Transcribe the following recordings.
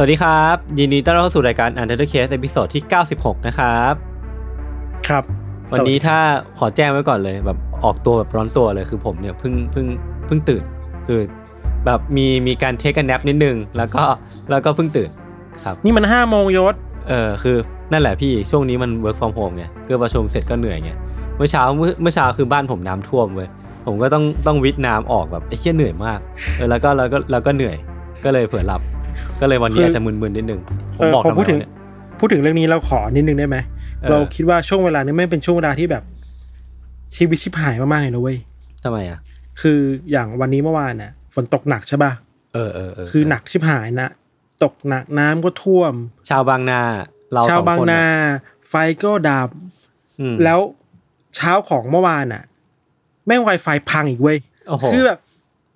สวัสดีครับ ยินดีต้อนรับเข้าสู่รายการ Untitled Case ตอนที่ 96 นะครับ ครับ วันนี้ถ้าขอแจ้งไว้ก่อนเลย แบบออกตัวแบบร้อนตัวเลยคือผมเนี่ยเพิ่งเพิ่งเพิ่งตื่น คือแบบมีมีการเทคกันแนปนิดนึง แล้วก็แล้วก็เพิ่งตื่นครับ นี่มันห้าโมงยศ เออคือนั่นแหละพี่ช่วงนี้มัน work from home ไงคือประชุมเสร็จก็เหนื่อยไงเมื่อเช้าเมื่อเมื่อเช้าคือบ้านผมน้ำท่วมเว้ยผมก็ต้องต้องวิทย์น้ำออกแบบไอ้เชี่ยเหนื่อยมากเออแล้วก็แล้วก็แล้วก็เหนื่อยก็เลยเผลอหลับ ก็เลยวันนี้คือออาจจะมึนๆนิดนึงผมเออบอกผมทำไมพูดถึงวะเนี่ยพูดถึงเรื่องนี้เราขอนิดนึงได้ไหมเออเราคิดว่าช่วงเวลานี้ไม่เป็นช่วงเวลาที่แบบ ชีวิตชิบหายมากๆเลยนะเว้ยทำไมอะ คืออย่างวันนี้เมื่อวานน่ะฝนตกหนักใช่ป่ะเออเออเออคือหนักชิบหายนะตกหนักน้ำก็ท่วม ชาวบางนา เราชาวสองบางคนนาอะไฟก็ดับอืมแล้วเช้าของเมื่อวานน่ะ แม่งไวไฟพังอีกเว้ยโอ้โหคือแบบ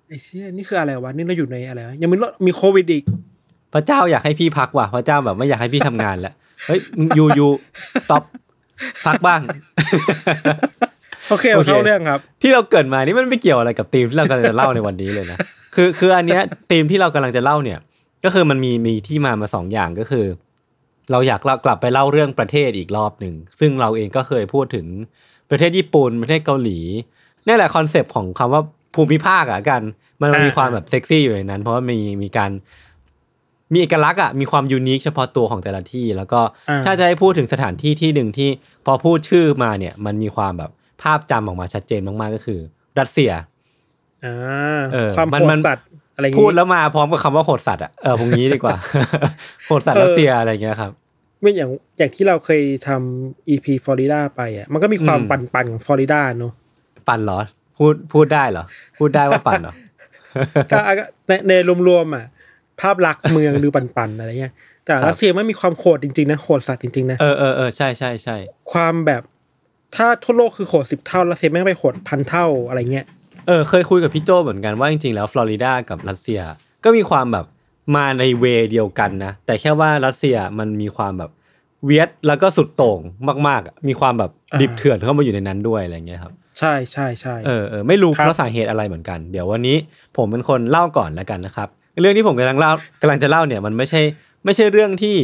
ไอ้เชี่ยนี่คืออะไรวะนี่เราอยู่ในอะไรวะยังมีมีโควิดอีก พระเจ้าอยากให้พี่พักว่ะพระเจ้าแบบไม่อยากให้พี่ทำงานแล้วเฮ้ยมึงยูยูสต็อปพักบ้างโอเคโอเคเข้าเรื่องครับ ที่เราเกิดมานี่มันไม่เกี่ยวอะไรกับธีมที่เรากำลังจะเล่าในวันนี้เลยนะคือคืออันเนี้ยธีมที่เรากำลังจะเล่าเนี่ย ก็คือมันมีมีที่มามาสองอย่างก็คือ เราอยากเล่ากลับไปเล่าเรื่องประเทศอีกรอบหนึ่งซึ่งเราเองก็เคยพูดถึงประเทศญี่ปุ่นประเทศเกาหลีนี่แหละคอนเซปต์ของคำว่าภูมิภาคอะกัน มันมีอ่าความแบบเซ็กซี่อยู่ในนั้น เพราะว่ามีมีการ มีเอกลักษณ์อะมีความยูนิคเฉพาะตัวของแต่ละที่ แล้วก็อ่าถ้าจะให้พูดถึงสถานที่ที่หนึ่งที่พอพูดชื่อมาเนี่ย มันมีความแบบภาพจำออกมาชัดเจนมากๆก็คือ รัสเซียอ่าเออความมันโหมัดนสัตว์อะไรอย่างพูงี้ดแล้วมาพร้อมกับคำว่าโหดสัตว์อะเออพวกนี้ดีกว่าโหดสัตว์เออรัสเซียอะไรอย่างเงี้ยครับไม่อย่างอย่างที่เราเคยทำ EP ฟลอริดาไปอะมันก็มีความอืมปั่นๆของฟลอริดาเนอะปั่นเหรอ พูดพูดได้เหรอ พูดได้ว่าปั่นเหรอก็ก็ในในรวมๆอะ ภาพลักษณ์เมืองดูปั่นๆอะไรเงี้ย แต่ครับรัสเซียมันมีความโหดจริงๆนะโหดสัตว์จริงๆนะเออเออเออใช่ใช่ใช่ความแบบถ้าทั่วโลกคือโหดสิบเท่ารัสเซียแม่งไปโหดพันเท่าอะไรเงี้ยเออเคยคุยกับพี่โจเหมือนกันว่าจริงๆแล้วฟลอริดากับรัสเซียก็มีความแบบมาในเวเดียวกันนะ แต่แค่ว่ารัสเซียมันมีความแบบเวียดแล้วก็สุดโต่งมากๆอะมีความแบบอ่าดิบเถื่อนเข้ามาอยู่ในนั้นด้วยอะไรเงี้ยครับ ใช่ใช่ใช่เออเออไม่รู้ครับเพราะสาเหตุอะไรเหมือนกัน เดี๋ยววันนี้ผมเป็นคนเล่าก่อนแล้วกันนะครับ เรื่องที่ผมกำลังเล่ากำลังจะเล่าเนี่ยมันไม่ใช่ไม่ใช่เรื่องที่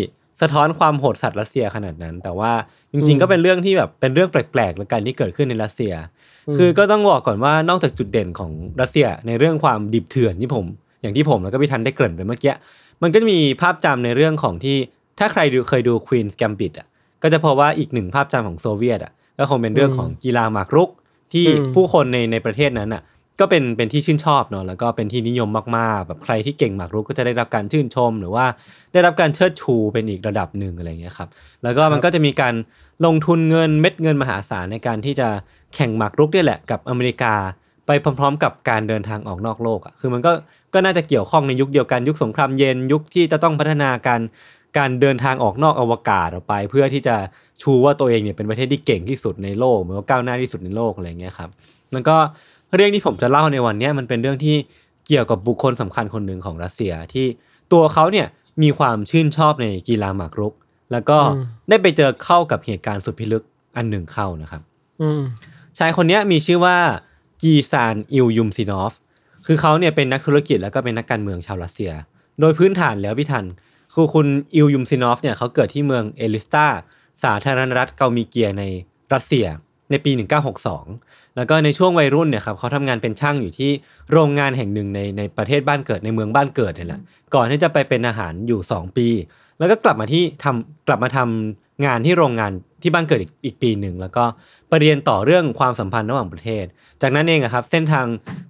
สะท้อนความโหดสัตว์รัสเซียขนาดนั้น แต่ว่าจริง ๆ ก็เป็นเรื่องที่แบบเป็นเรื่องแปลกๆแล้วกันที่เกิดขึ้นในรัสเซีย คือก็ต้องบอกก่อนว่านอกจากจุดเด่นของรัสเซียในเรื่องความดิบเถื่อนที่ผม อย่างที่ผมแล้วก็พี่ทันได้เกริ่นไปเมื่อกี้มันก็จะมีภาพจำในเรื่องของที่ถ้าใครดูเคยดู Queen's Gambit อะก็จะพบว่าอีกหนึ่งภาพจำของโซเวียตอะก็คงเป็นเรื่องของกีฬาหมากรุกที่อืมผู้คนในในประเทศนั้นอะ ก็เป็นเป็นที่ชื่นชอบเนาะแล้วก็เป็นที่นิยมมากๆ แบบใครที่เก่งหมากรุกก็จะได้รับการชื่นชม หรือว่าได้รับการเชิดชูเป็นอีกระดับหนึ่งอะไรเงี้ยครับแล้วก็มันก็จะมีการลงทุนเงินเม็ดเงินมหาศาลในการที่จะแข่งหมากรุกเนี่ยแหละกับอเมริกา ไปพร้อม ๆ กับการเดินทางออกนอกโลกอะคือมันก็ก็น่าจะเกี่ยวข้องในยุคเดียวกันยุคสงครามเย็นยุคที่จะต้องพัฒนาการการเดินทางออกนอกอวกาศออกไป เพื่อที่จะชูว่าตัวเองเนี่ยเป็นประเทศที่เก่งที่สุดในโลกเหมือนว่าก้าวหน้าที่สุดในโลกอะไรเงี้ยครับแล้วก็ เรื่องที่ผมจะเล่าในวันเนี้ยมันเป็นเรื่องที่เกี่ยวกับบุคคลสำคัญคนหนึ่งของรัสเซียที่ตัวเขาเนี่ยมีความชื่นชอบในกีฬาหมากรุก แล้วก็อืมได้ไปเจอเข้ากับเหตุการณ์สุดพิลึกอันหนึ่งเข้านะครับอืมชายคนเนี้ยมีชื่อว่าคีร์ซานอิลยุมซินอฟคือเขาเนี่ยเป็นนักธุรกิจแล้วก็เป็นนักการเมืองชาวรัสเซีย โดยพื้นฐานแล้วพี่ทันคือคุณอิลยุมซินอฟเนี่ยเขาเกิดที่เมืองเอลิสตาสาธารณรัฐกัลมีเกียในรัสเซียในปี 1962 แล้วก็ในช่วงวัยรุ่นเนี่ยครับเขาทำงานเป็นช่างอยู่ที่โรงงานแห่งหนึ่งในในประเทศบ้านเกิดในเมืองบ้านเกิดนี่แหละก่อนที่จะไปเป็นทหารอยู่ 2 ปี แล้วก็กลับมาที่ทำกลับมาทำงานที่โรงงานที่บ้านเกิดอีกอีกปีหนึ่งแล้วก็ไปเรียนต่อเรื่องความสัมพันธ์ระหว่างประเทศ จากนั้นเองอะครับเส้นทาง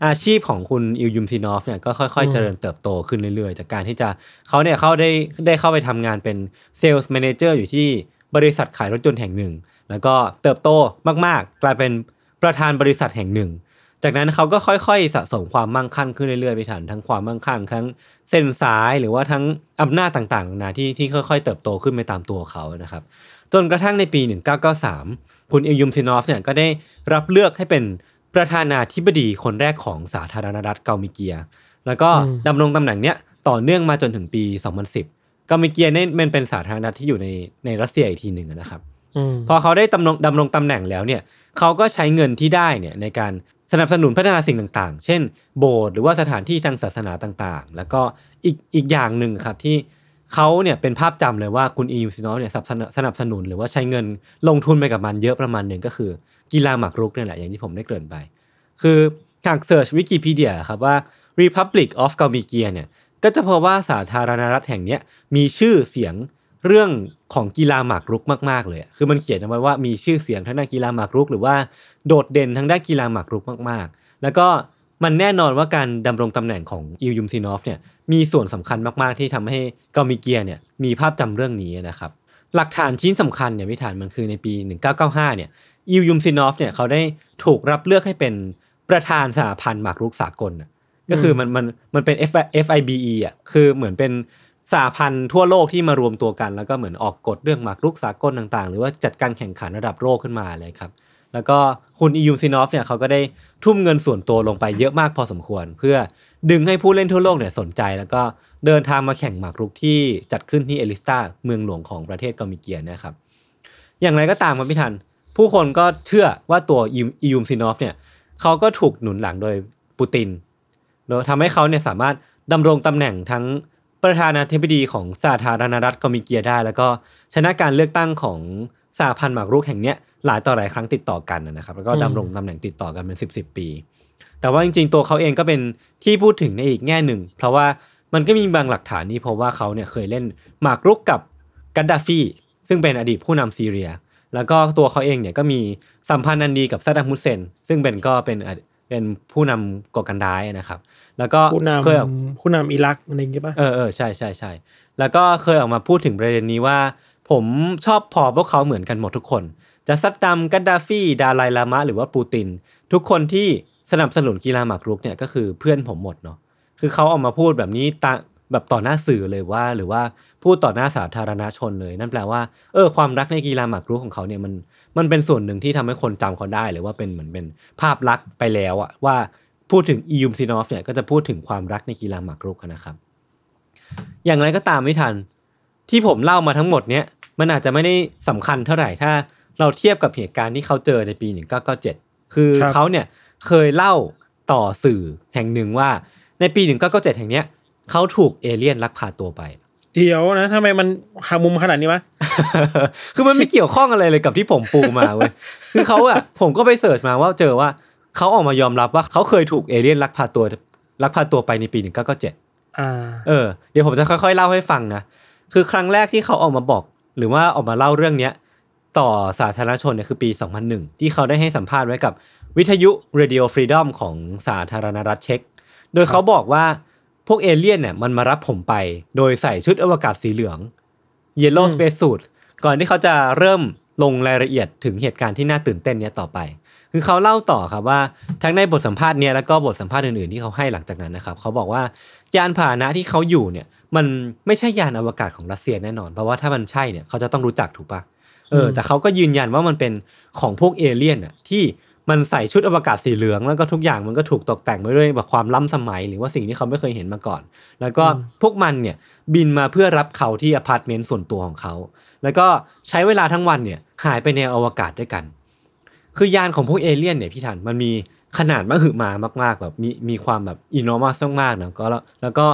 อาชีพของคุณอิลยุมซินอฟเนี่ยก็ค่อยๆ เจริญเติบโตขึ้นเรื่อยๆ จากการที่จะเขาเนี่ยเขาได้ได้เข้าไปทำงานเป็น sales manager อยู่ที่บริษัทขายรถยนต์แห่งหนึ่ง แล้วก็เติบโตมากๆ กลายเป็น ประธานบริษัทแห่งหนึ่ง จากนั้นเขาก็ค่อยๆ สะสมความมั่งคั่งขึ้นเรื่อยๆไปฐานทั้งความมั่งคั่งทั้งเส้นสายหรือว่าทั้งอำนาจต่างๆนาที่ที่ค่อยๆ เติบโตขึ้นไปตามตัวเขานะครับ จนกระทั่งในปี 1993 คุณอิลยุมซินอฟเนี่ยก็ได้รับเลือกให้เป็นประธานาธิบดีคนแรกของสาธารณรัฐเกามิเกีย แล้วก็ดำรงตำแหน่งเนี้ยต่อเนื่องมาจนถึงปี 2010 เกามิเกียเนี่ยมันเป็นสาธารณรัฐที่อยู่ในในรัสเซียอีกทีหนึ่งนะครับอืมพอเขาได้ดำรงดำรงตำแหน่งแล้วเนี่ย เขาก็ใช้เงินที่ได้เนี่ยในการสนับสนุนพัฒนาสิ่งต่างๆ เช่น โบสถ์หรือว่าสถานที่ทางศาสนาต่างๆ แล้วก็อีกอีกอย่างหนึ่งครับที่เขาเนี่ยเป็นภาพจำเลยว่าคุณอิลยุมซินอฟเนี่ยสนับสนุนหรือว่าใช้เงินลงทุนไปกับมันเยอะประมาณหนึ่งก็คือ กีฬาหมากรุกเนี่ยแหละอย่างที่ผมได้เกริ่นไป คือหาก search วิกิพีเดียครับว่า Republic of K a l m y k i a เนี่ยก็จะพบว่าสาธารณรัฐแห่งนี้มีชื่อเสียง เรื่องของกีฬาหมากรุกมาก ๆ เลย คือมันเขียนเอาไว้ว่ามีชื่อเสียงทางด้านกีฬาหมากรุก หรือว่าโดดเด่นทางด้านกีฬาหมากรุกมาก ๆ แล้วก็มันแน่นอนว่าการดำรงตำแหน่งของอิลยุมซินอฟเนี่ยมีส่วนสำคัญมาก ๆ ที่ทำให้กามิเกียเนี่ยมีภาพจำเรื่องนี้นะครับ หลักฐานชิ้นสำคัญเนี่ยวิธานมันคือในปี 1995 เนี่ยอิลยุมซินอฟเนี่ยเขาได้ถูกรับเลือกให้เป็นประธานสหพันธ์หมากรุกสากล ก็คือมันมันมันเป็น F FIDE อะคือเหมือนเป็น สหพันธ์ทั่วโลกที่มารวมตัวกัน แล้วก็เหมือนออกกฎเรื่องหมากรุกสากลต่างๆ หรือว่าจัดการแข่งขันระดับโลกขึ้นมาเลยครับ แล้วก็คุณอิลยุมซินอฟเนี่ยเขาก็ได้ทุ่มเงินส่วนตัวลงไปเยอะมากพอสมควร เพื่อดึงให้ผู้เล่นทั่วโลกเนี่ยสนใจ แล้วก็เดินทางมาแข่งหมากรุกที่จัดขึ้นที่เอลิสตาเมืองหลวงของประเทศกัลมีเกียนะครับ อย่างไรก็ตามครับพี่ทัน ผู้คนก็เชื่อว่าตัวอิลยุมซินอฟเนี่ยเขาก็ถูกหนุนหลังโดยปูตินเนอะทำให้เขาเนี่ยสามารถดำรงตำแหน่งทั้ง ประธานาธิบดีของสาธารณรัฐกามิเกียได้ แล้วก็ชนะการเลือกตั้งของสหพันธ์หมากรุกแห่งเนี้ยหลายต่อหลายครั้งติดต่อกันนะครับ แล้วก็ดำรงตำแหน่งติดต่อกันเป็นสิบสิบปี แต่ว่าจริงๆ ตัวเขาเองก็เป็นที่พูดถึงในอีกแง่หนึ่ง เพราะว่ามันก็มีบางหลักฐานที่เพราะว่าเขาเนี่ยเคยเล่นหมากรุกกับกัดดาฟีซึ่งเป็นอดีตผู้นำซีเรีย แล้วก็ตัวเขาเองเนี่ยก็มีสัมพันธ์อันดีกับซัดดัมฮุสเซน ซึ่งเป็นก็เป็นอดี เป็นผู้นำก่อการร้ายนะครับ แล้วก็ผู้นเคยออกำผู้นำอิรักอะไรอย่างเงี้ยป่ะเออเออใช่ใช่ใช่แล้วก็เคยออกมาพูดถึงประเด็นนี้ว่า ผมชอบพอพวกเขาเหมือนกันหมดทุกคน จะซัดดัมกัดดาฟีดาไลลามะ หรือว่าปูติน ทุกคนที่สนับสนุนกีฬาหมากรุกเนี่ยก็คือเพื่อนผมหมดเนาะคือเขาออกมาพูดแบบนี้ตาแบบต่อหน้าสื่อเลยว่า หรือว่าพูดต่อหน้าสาธารณชนเลย นั่นแปลว่าเออความรักในกีฬาหมากรุกของเขาเนี่ยมัน มันเป็นส่วนหนึ่งที่ทำให้คนจำเขาได้หรือว่าเป็นเหมือนเป็นภาพลักษณ์ไปแล้วอะว่าพูดถึงอียุมซินอฟเนี่ยก็จะพูดถึงความรักในกีฬาหมากรุกนะครับ อย่างไรก็ตามไม่ทัน ที่ผมเล่ามาทั้งหมดเนี้ยมันอาจจะไม่ได้สำคัญเท่าไหร่ถ้าเราเทียบกับเหตุการณ์ที่เขาเจอในปี 1997 คือคเขาเนี่ยเคยเล่าต่อสื่อแห่งหนึ่งว่าในปี 1997 แห่งเนี้ยเขาถูกเอเลี่ยนลักพาตัวไป เดี๋ยวนะทำไมมันข้ามมุมขนาดนี้วะ คือมันไม่เกี่ยวข้องอะไรเลยกับที่ผมปูมาเว้ย คือเขาอะผมก็ไป search มาว่าเจอว่าเขาออกมายอมรับว่าเขาเคยถูกเอเลี่ยนลักพาตัวลักพาตัวไปในปี1997อ่าเออ เดี๋ยวผมจะค่อยๆเล่าให้ฟังนะ คือครั้งแรกที่เขาออกมาบอก หรือว่าออกมาเล่าเรื่องเนี้ยต่อสาธารณชนเนี่ยคือปี 2001 ที่เขาได้ให้สัมภาษณ์ไว้กับวิทยุ Radio Freedom ของสาธารณรัฐเช็ก โดยเขาบอกว่า พวกเอเลี่ยนเนี่ยมันมารับผมไป โดยใส่ชุดอวกาศสีเหลือง Yellow Space Suit ก่อนที่เขาจะเริ่มลงรายละเอียดถึงเหตุการณ์ที่น่าตื่นเต้นเนี้ยต่อไป คือเขาเล่าต่อครับว่าทั้งในบทสัมภาษณ์เนี้ยแล้วก็บทสัมภาษณ์อื่นๆที่เขาให้หลังจากนั้นนะครับเขาบอกว่ายานพาหนะที่เขาอยู่เนี่ย มันไม่ใช่ยานอวกาศของรัสเซียแน่นอน เพราะว่าถ้ามันใช่เนี่ยเขาจะต้องรู้จักถูกปะเออ แต่เขาก็ยืนยันว่ามันเป็นของพวกเอเลี่ยนอะที่ มันใส่ชุดอวกาศสีเหลืองแล้วก็ทุกอย่างมันก็ถูกตกแต่งไปด้วยแบบความล้ำสมัย หรือว่าสิ่งที่เขาไม่เคยเห็นมาก่อน แล้วก็พวกมันเนี่ยบินมาเพื่อรับเขาที่อพาร์ตเมนต์ส่วนตัวของเขา แล้วก็ใช้เวลาทั้งวันเนี่ยหายไปในอวกาศด้วยกัน คือยานของพวกเอเลี่ยนเนี่ยพี่ทันมันมีขนาดมหึมามาก ๆ แบบมีมีความแบบ enormous มากๆนะก็แล้วแล้วก็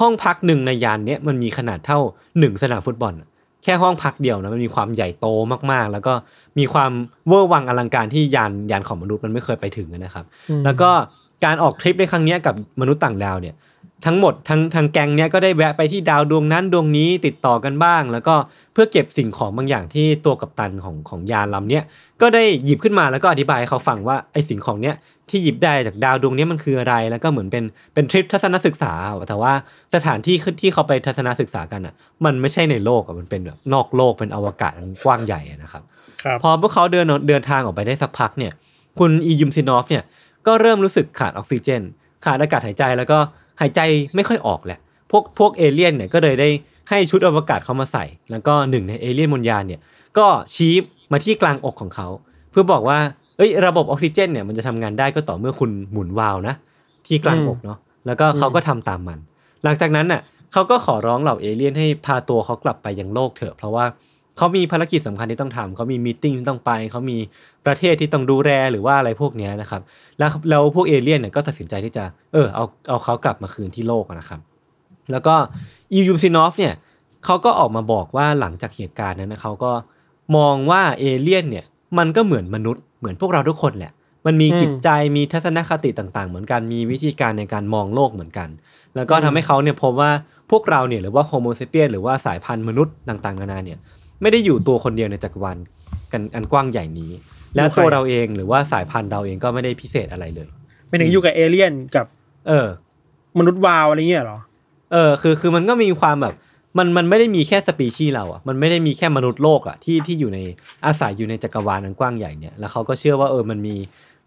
ห้องพักหนึ่งในยานเนี้ยมันมีขนาดเท่าหนึ่งสนามฟุตบอลอะแค่ห้องพักเดียวนะมันมีความใหญ่โตมากๆ แล้วก็ มีความเวอร์วังอลังการที่ยานยานของมนุษย์มันไม่เคยไปถึงนะครับ แล้วก็การออกทริปในครั้งเนี้ยกับมนุษย์ต่างดาวเนี่ยทั้งหมดทั้งทางแก๊งเนี้ยก็ได้แวะไปที่ดาวดวงนั้นดวงนี้ติดต่อกันบ้าง แล้วก็เพื่อเก็บสิ่งของบางอย่างที่ตัวกัปตันของของยานลำเนี้ยก็ได้หยิบขึ้นมาแล้วก็อธิบายให้เขาฟังว่าไอ้สิ่งของเนี้ยที่หยิบได้จากดาวดวงเนี้ยมันคืออะไร แล้วก็เหมือนเป็นเป็นทริปทัศนศึกษา แต่ว่าสถานที่ที่เขาไปทัศนศึกษากันอะ มันไม่ใช่ในโลกอะมันเป็นแบบนอกโลกเป็นอวกาศอันกว้างใหญ่อะนะครับครับ พอพวกเขาเดินเดินทางออกไปได้สักพักเนี่ย คุณอิลยุมซินอฟเนี่ยก็เริ่มรู้สึกขาดออกซิเจน ขาดอากาศหายใจแล้วก็หายใจไม่ค่อยออกแหละ พวกพวกเอเลี่ยนเนี่ยก็เลยได้ให้ชุดอวกาศเขามาใส่ แล้วก็หนึ่งในเอเลี่ยนบนยานเนี่ยก็ชี้มาที่กลางอกของเขา เพื่อบอกว่าเอ้ยระบบออกซิเจนเนี่ยมันจะทำงานได้ก็ต่อเมื่อคุณหมุนวาล์วนะที่กลางอกเนาะแล้วก็เขาก็ทำตามมัน หลังจากนั้นน่ะเขาก็ขอร้องเหล่าเอเลี่ยนให้พาตัวเขากลับไปยังโลกเถอะ เพราะว่า เขามีภารกิจสำคัญที่ต้องทำเขามี meeting ที่ต้องไปเขามีประเทศที่ต้องดูแลหรือว่าอะไรพวกนี้นะครับ แล้วแล้วพวกเอเลี่ยนเนี่ยก็ตัดสินใจที่จะเออเอาเอาเขากลับมาคืนที่โลกนะครับ แล้วก็อิลยุมซินอฟเนี่ยเขาก็ออกมาบอกว่าหลังจากเหตุการณ์นั้นนะเขาก็มองว่าเอเลี่ยนเนี่ยมันก็เหมือนมนุษย์เหมือนพวกเราทุกคนแหละ มันมีจิตใจมีทัศนคติต่าง ๆ เหมือนกันมีวิธีการในการมองโลกเหมือนกัน แล้วก็ทำให้เขาเนี่ยพบว่าพวกเราเนี่ยหรือว่าโฮโมเซเปียนหรือว่าสายพันธุ์มนุษย์ต่างๆนานาเนี่ย ไม่ได้อยู่ตัวคนเดียวในจักรวาลกันอันกว้างใหญ่นี้ และอยู่ใครตัวเราเองหรือว่าสายพันธุ์เราเองก็ไม่ได้พิเศษอะไรเลยไม่ถึงอยู่กับเอเลี่ยนกับ เออ มนุษย์วาวอะไรเงี้ยเหรอ เออ คือคือมันก็มีความแบบมันมันไม่ได้มีแค่สปีชีส์เราอะ มันไม่ได้มีแค่มนุษย์โลกอะที่ที่อยู่ในอาศัยอยู่ในจักรวาลอันกว้างใหญ่เนี่ยแล้วเขาก็เชื่อว่าเออมันมี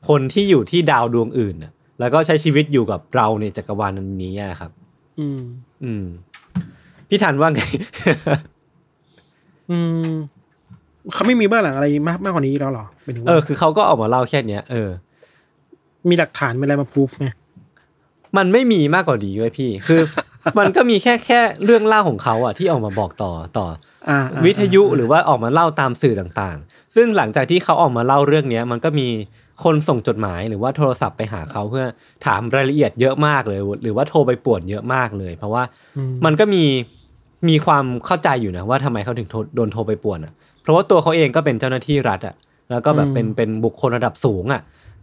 คนที่อยู่ที่ดาวดวงอื่นน่ะ แล้วก็ใช้ชีวิตอยู่กับเราในจักรวาลนันนี้อะครับ อืม อืม พี่ทันว่าไง อืมเขาไม่มีเบื้องหลังอะไรมากมากกว่านี้แล้วเหรอหมายถึงเอว่าอคือเขาก็ออกมาเล่าแค่เนี้ยเออ มีหลักฐานมีอะไรมาพูฟไหมมันไม่มีมากกว่าดีเว้ยพี่ คือ มันก็มีแค่แค่เรื่องเล่าของเขาอะที่ออกมาบอกต่อต่ออ่าอ่าวิทยุหรือว่าออกมาเล่าตามสื่อต่างๆ ซึ่งหลังจากที่เขาออกมาเล่าเรื่องเนี้ย มันก็มีคนส่งจดหมายหรือว่าโทรศัพท์ไปหาเขาเพื่อถามรายละเอียดเยอะมากเลย หรือว่าโทรไปป่วนเยอะมากเลย เพราะว่าอืมมันก็มี มีความเข้าใจอยู่นะว่าทำไมเขาถึงโทรโดนโทรไปป่วนอะ เพราะว่าตัวเขาเองก็เป็นเจ้าหน้าที่รัฐอะ แล้วก็แบบเป็นเป็นบุคคลระดับสูงอะ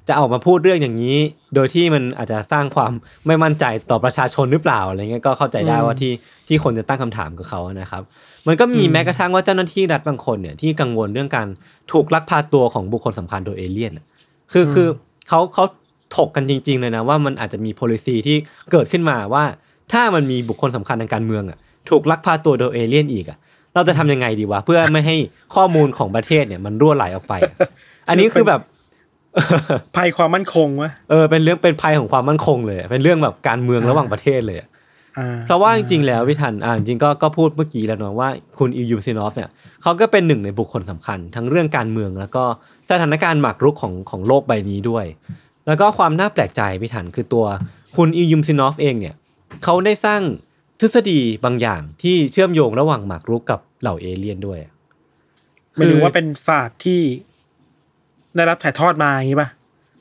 จะออกมาพูดเรื่องอย่างนี้ โดยที่มันอาจจะสร้างความไม่มั่นใจต่อประชาชนหรือเปล่าอะไรเงี้ยก็เข้าใจได้ว่าที่ที่คนจะตั้งคำถามกับเขานะครับ มันก็มีแม้กระทั่งว่าเจ้าหน้าที่รัฐบางคนเนี่ยที่กังวลเรื่องการถูกลักพาตัวของบุคคลสำคัญโดยเอเลี่ยนอะคือคือเขาเขาถกกันจริง ๆ เลยนะว่ามันอาจจะมี policy ที่เกิดขึ้นมาว่าถ้ามันมีบุคคลสำคัญทางการเมืองอะ ถูกลักพาตัวโดยเอเลี่ยนอีกอะเราจะทำยังไงดีวะเพื่อไม่ให้ข้อมูลของประเทศเนี่ยมันรั่วไหลออกไปอะอันนี้คือแบบภัยความมั่นคงวะเออเป็นเรื่องเป็นภัยของความมั่นคงเลยอะเป็นเรื่องแบบการเมืองระหว่างประเทศเลยอะอ่าเพราะว่าจริงๆแล้วพี่ทันอ่าจริงๆก็ก็พูดเมื่อกี้แล้วเนาะว่าคุณอิลยุมซินอฟเนี่ยเขาก็เป็นหนึ่งในบุคคลสำคัญ ทั้งเรื่องการเมืองแล้วก็สถานการณ์หมากรุกของของโลกใบนี้ด้วย แล้วก็ความน่าแปลกใจพี่ทันคือตัวคุณอิลยุมซินอฟเองเนี่ยเขาได้สร้างท ฤษฎีบางอย่างที่เชื่อมโยงระหว่างหมากรุกกับเหล่าเอเลี่ยนด้วยอะหมายถึงว่าเป็นศาสตร์ที่ได้รับถ่ายทอดมาอย่างนี้ป่ะ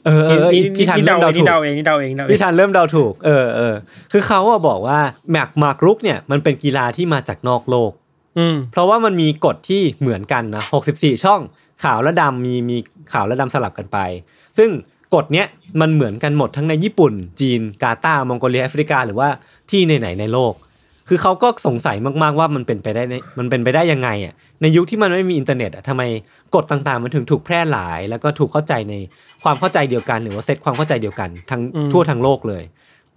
เออเออเออนี่พี่ทันนี่เริ่เดามเดาเองถูนี่กเดาเองนี่เดาเองเดาเอพี่งทันเริ่มเดาถูกเออเออคือเขาอะบอกว่าแมกมาร์กรุกเนี่ยมันเป็นกีฬาที่มาจากนอกโลก อืมเพราะว่ามันมีกฎที่เหมือนกันนะ64ช่องขาวและดำมีมีขาวและดำสลับกันไป ซึ่งกฎเนี้ยมันเหมือนกันหมดทั้งในญี่ปุ่น จีนกาตาร์มองโกเลียแอฟริกา หรือว่าที่ไหนๆในโลก คือเขาก็สงสัยมากๆว่ามันเป็นไปได้ในมันเป็นไปได้ยังไงอะในยุคที่มันไม่มีอินเทอร์เน็ตอะทำไมกฎต่างๆ มันถึงถูกแพร่หลาย แล้วก็ถูกเข้าใจในความเข้าใจเดียวกัน หรือว่าเซตความเข้าใจเดียวกันทั้งทั่วทั้งโลกเลย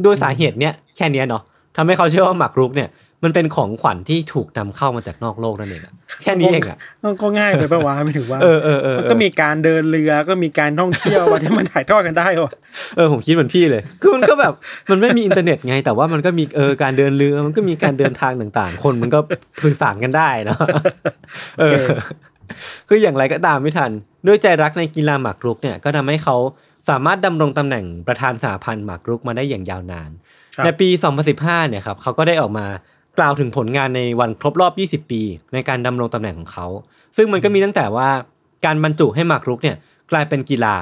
ด้วยสาเหตุเนี้ยแค่เนี้ยเนาะทำให้เขาเชื่อว่าหมากรุกเนี่ย มันเป็นของขวัญที่ถูกนำเข้ามาจากนอกโลกนั่นเองอะแค่นี้เองอะก็ง่ายไปปะวะไม่ถือว่าเออเออเออมันก็มีการเดินเรือก็มีการท่องเที่ยวว่ะที่มันถ่ายทอดกันได้ว่ะเออผมคิดเหมือนพี่เลยคือมันก็แบบมันไม่มีอินเทอร์เน็ตไง แต่ว่ามันก็มีเออการเดินเรือมันก็มีการเดินทางต่างๆ คนมันก็สื่อสารกันได้เนอะเออคืออย่างไรก็ตามพี่ทัน ด้วยใจรักในกีฬาหมากรุกเนี่ยก็ทำให้เขาสามารถดำรงตำแหน่งประธานสหพันธ์หมากรุกมาได้อย่างยาวนานครับในปี 2015 เนี่ยครับเขาก็ได้ออกมา กล่าวถึงผลงานในวันครบรอบ 20 ปี ในการดำรงตำแหน่งของเขา ซึ่งมันก็มีตั้งแต่ว่าการบรรจุให้หมากรุกเนี่ยกลายเป็นกีฬา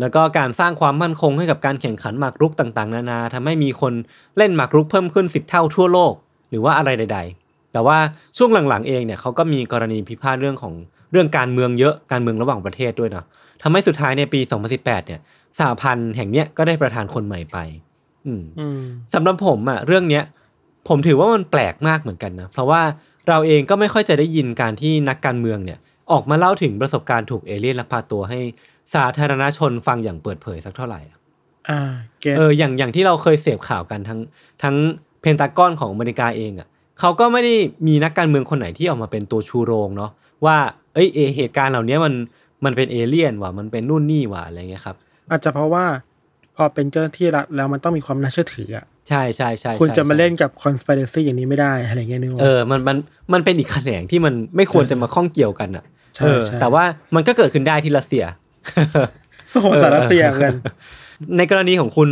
แล้วก็การสร้างความมั่นคงให้กับการแข่งขันหมากรุกต่างๆ นานาทำให้มีคนเล่นหมากรุกเพิ่มขึ้น 10 เท่าทั่วโลก หรือว่าอะไรใด ๆ แต่ว่าช่วงหลังๆเองเนี่ยเขาก็มีกรณีพิพาทเรื่องของเรื่องการเมืองเยอะการเมืองระหว่างประเทศด้วยเนาะทำให้สุดท้ายในปี 2018 เนี่ยสหพันธ์แห่งเนี้ยก็ได้ประธานคนใหม่ไป อืมอืมสำหรับผมอะเรื่องเนี้ย ผมถือว่ามันแปลกมากเหมือนกันนะเพราะว่าเราเองก็ไม่ค่อยจะได้ยินการที่นักการเมืองเนี่ยออกมาเล่าถึงประสบการณ์ถูกเอเลี่ยนลักพาตัวให้สาธารณชนฟังอย่างเปิดเผยสักเท่าไหร่อะอ่า get เอออย่างอย่างที่เราเคยเสพข่าวกันทั้งทั้งเพนตากอนของอเมริกาเองอะเขาก็ไม่ได้มีนักการเมืองคนไหนที่ออกมาเป็นตัวชูโรงเนาะว่าเอ้ยเอเหตุการณ์เหล่านี้มันมันเป็นเอเลี่ยนว่ะมันเป็นนู่นนี่ว่ะอะไรเงี้ยครับ อาจจะเพราะว่า พอเป็นเจ้าหน้าที่รัฐแล้วมันต้องมีความน่าเชื่อถืออะ ใช่ใช่ใช่คุณใช่จะมาใช่เล่นกับ conspiracy อย่างนี้ไม่ได้อะไรเงี้ยนึกว่าเออมันมันมันเป็นอีกแขนงที่มันไม่ควรจะมาข้องเกี่ยวกันอะใช่เออใช่แต่ว่ามันก็เกิดขึ้นได้ที่รัสเซียโอ้โหสารเสียเหมือนกัน ในกรณีของคุณ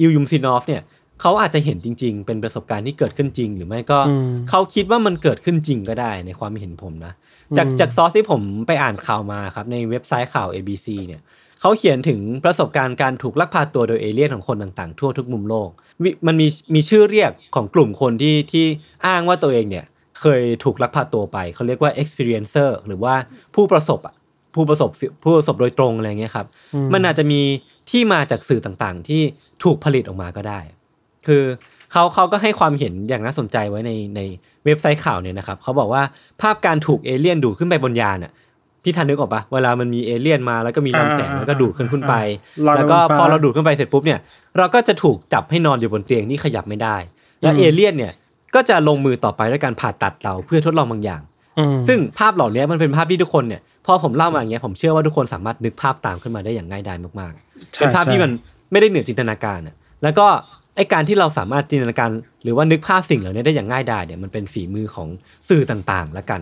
อิวยุมซินอฟเนี่ยเขาอาจจะเห็นจริง ๆ เป็นประสบการณ์ที่เกิดขึ้นจริง หรือไม่ก็อืมเขาคิดว่ามันเกิดขึ้นจริงก็ได้ในความเห็นผมนะ จากอืมจากซอสที่ผมไปอ่านข่าวมาครับในเว็บไซต์ข่าว ABC เนี่ย เขาเขียนถึงประสบการณ์การถูกลักพาตัวโดยเอเลี่ยนของคนต่างๆ ทั่วทุกมุมโลกวิมันมีมีชื่อเรียกของกลุ่มคนที่ที่อ้างว่าตัวเองเนี่ยเคยถูกลักพาตัวไป เขาเรียกว่า experiencer หรือว่าผู้ประสบอะผู้ประสบผู้ประสบโดยตรงอะไรเงี้ยครับอืมมันอาจจะมีที่มาจากสื่อต่างๆ ที่ถูกผลิตออกมาก็ได้ คือเขาเขาก็ให้ความเห็นอย่างน่าสนใจไว้ในในเว็บไซต์ข่าวเนี่ยนะครับ เขาบอกว่าภาพการถูกเอเลี่ยนดูดขึ้นไปบนยานอะ พี่ทันนึกออกปะเวลามันมีเอเลี่ยนมาแล้วก็มีลำแสงอ่าแล้วก็ดูดขึ้นขึ้นไปลอยไปแล้วก็บนฟ้าพอเราดูดขึ้นไปเสร็จปุ๊บเนี่ย เราก็จะถูกจับให้นอนอยู่บนเตียงที่ขยับไม่ได้ แล้วอืมเอเลี่ยนเนี่ยก็จะลงมือต่อไปด้วยการผ่าตัดเราเพื่อทดลองบางอย่างอืมซึ่งภาพเหล่านี้มันเป็นภาพที่ทุกคนเนี่ยพอผมเล่ามาอย่างเงี้ยผมเชื่อว่าทุกคนสามารถนึกภาพตามขึ้นมาได้อย่างง่ายดายมากๆใช่เป็นภาพใช่ที่มันไม่ได้เหนือจินตนาการอะแล้วก็ไอการที่เราสามารถจินตนาการ หรือว่านึกภาพสิ่งเหล่านี้ได้อย่างง่ายดายเนี่ยมันเป็นฝีมือของสื่อต่างๆ ละกัน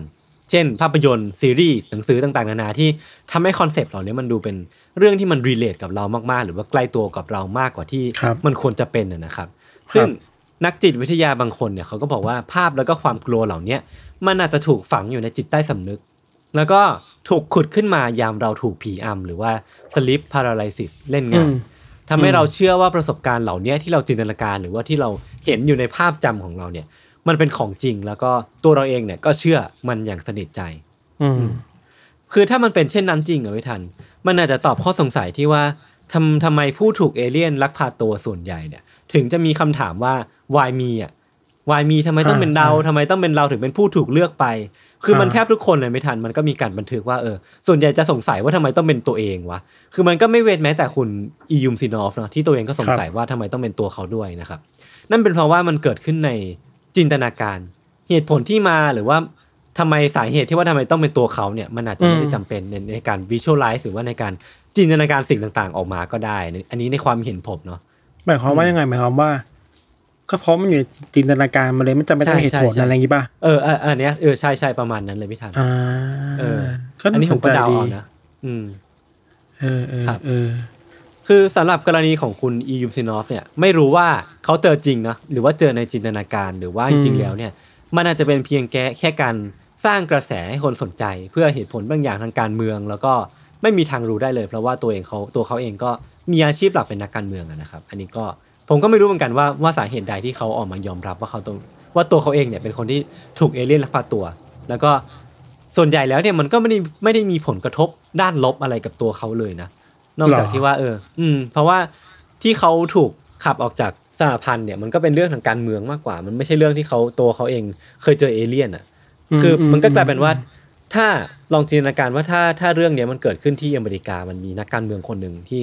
เช่น ภาพยนตร์ซีรีส์หนังสือต่างๆ นานาที่ทำให้ concept เหล่านี้มันดูเป็นเรื่องที่มัน relate กับเรามากๆ หรือว่าใกล้ตัวกับเรามากกว่าที่ครับมันควรจะเป็นนะนะครับ ซึ่งนักจิตวิทยาบางคนเนี่ยเขาก็บอกว่าภาพแล้วก็ความกลัวเหล่าเนี้ยมันอาจจะถูกฝังอยู่ในจิตใต้สำนึก แล้วก็ถูกขุดขึ้นมายามเราถูกผีอำหรือว่า sleep paralysis เล่นงานอืมทำให้เราเชื่อว่าประสบการณ์เหล่าเนี้ยที่เราจินตนาการหรือว่าที่เราเห็นอยู่ในภาพจำของเราเนี่ย มันเป็นของจริง แล้วก็ตัวเราเองเนี่ยก็เชื่อมันอย่างสนิทใจ อืมคือถ้ามันเป็นเช่นนั้นจริงอะไม่ทัน มันอาจจะตอบข้อสงสัยที่ว่าทำทำไมผู้ถูกเอเลี่ยนลักพาตัวส่วนใหญ่เนี่ย ถึงจะมีคำถามว่า why me อะ why me ทำไมต้องเป็นเราอ่าทำไมต้องเป็นเราถึงเป็นผู้ถูกเลือกไป คือมันอ่าแทบทุกคนเลยไม่ทัน มันก็มีการบันทึกว่าเออ ส่วนใหญ่จะสงสัยว่าทำไมต้องเป็นตัวเองวะ คือมันก็ไม่เว้นแม้แต่คุณอียุมซินอฟเนาะที่ตัวเองก็สงสัยว่าทำไมต้องเป็นตัวเขาด้วยนะครับ นั่นเป็นเพราะว่ามันเกิดขึ้นใน จินตนาการ เหตุผลที่มาหรือว่าทำไมสาเหตุที่ว่าทำไมต้องเป็นตัวเขาเนี่ยมันอาจจะไม่ได้อืมจำเป็นในในการวิชวลไลซ์หรือว่าในการจินตนาการสิ่งต่างๆ ออกมาก็ได้ อันนี้ในความเห็นผมเนาะหมายความว่ายังไงหมายความว่าก็เพราะมันอยู่ในจินตนาการมาเลยมันจะไม่ต้องใช่เหตุผลใช่อะไรอย่างงี้ป่ะเออเอออันเนี้ยเออใช่ใช่ประมาณนั้นเลยพี่ทันอ่าเออก็อันนี้ผมก็เดาดีเอานะอืมเออเออ ครับเออคือสำหรับกรณีของคุณอียูมซินอฟเนี่ยไม่รู้ว่าเขาเจอจริงนะหรือว่าเจอในจินตนาการหรือว่าจริงๆแล้วเนี่ยมันอาจจะเป็นเพียงแค่แค่การสร้างกระแสให้คนสนใจ เพื่อเหตุผลบางอย่างทางการเมือง แล้วก็ไม่มีทางรู้ได้เลย เพราะว่าตัวเองเขาตัวเขาเองก็มีอาชีพหลักเป็นนักการเมืองอะนะครับ อันนี้ก็ผมก็ไม่รู้เหมือนกันว่าว่าสาเหตุใดที่เขาออกมายอมรับว่าเขาตรงว่าตัวเขาเองเนี่ยเป็นคนที่ถูกเอเลี่ยนลักพาตัว แล้วก็ส่วนใหญ่แล้วเนี่ยมันก็ไม่ได้ไม่ได้มีผลกระทบด้านลบอะไรกับตัวเขาเลยนะ นอกจากหรอที่ว่าเออ อืม เพราะว่าที่เขาถูกขับออกจากสหพันธ์เนี่ยมันก็เป็นเรื่องทางการเมืองมากกว่า มันไม่ใช่เรื่องที่เขาตัวเขาเองเคยเจอเอเลี่ยนอะ คืออมมันก็กลายเป็นว่า ถ้าลองจินตนาการว่าถ้าถ้าเรื่องเนี้ยมันเกิดขึ้นที่อเมริกามันมีนักการเมืองคนหนึ่งที่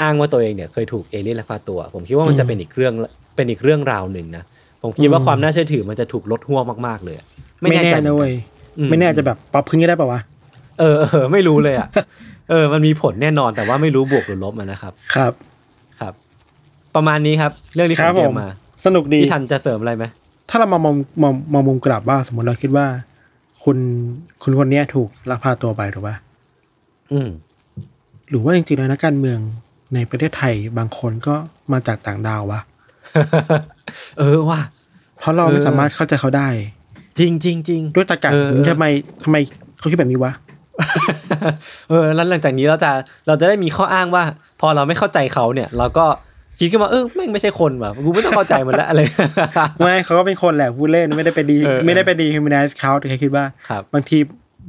อ้างว่าตัวเองเนี่ยเคยถูกเอเลี่ยนลักพาตัว ผมคิดว่ามันจะเป็นอีกเรื่องเป็นอีกเรื่องราวหนึ่งนะผมคิดว่าความน่าเชื่อถือมันจะถูกลดห่วงมากๆ เลยอะไม่แน่ใจนะเว้ยอืมไม่แน่จะแบบปรับพึ่งก็ได้ป่าวะเออเออไม่รู้เลยอะ เออมันมีผลแน่นอนแต่ว่าไม่รู้บวกหรือลบอะนะครับ ครับครับ ประมาณนี้ครับ เรื่องที่คผรับมเตรียผมมมา สนุกดีพี่ทันจะเสริมอะไรไหมถ้าเรามามองมองมองมุมกลับว่าสมมติเราคิดว่า คุณคุณคนเนี้ยถูกลักพาตัวไปถูกป่ะอืมหรือว่าจริงๆแล้วนักการเมืองในประเทศไทยบางคนก็มาจากต่างดาววะเออว่ะเพราะเราเออไม่สามารถเข้าใจเขาได้ จริงจริงจริงด้วยตรรกะเออทำไมทำไมเขาคิดแบบนี้วะ เออแล้วหลังจากนี้เราจะเราจะได้มีข้ออ้างว่า พอเราไม่เข้าใจเขาเนี่ย เราก็คิดขึ้นมาเออแม่งไม่ใช่คนว่ะกูไม่ต้องเข้าใจมันแล้วอะไรไม่เขาก็เป็นคนแหละพูดเล่นไม่ได้ไปดีเออไม่ได้ไปดี humanize เขาแต่แค่คิดว่าครับบางที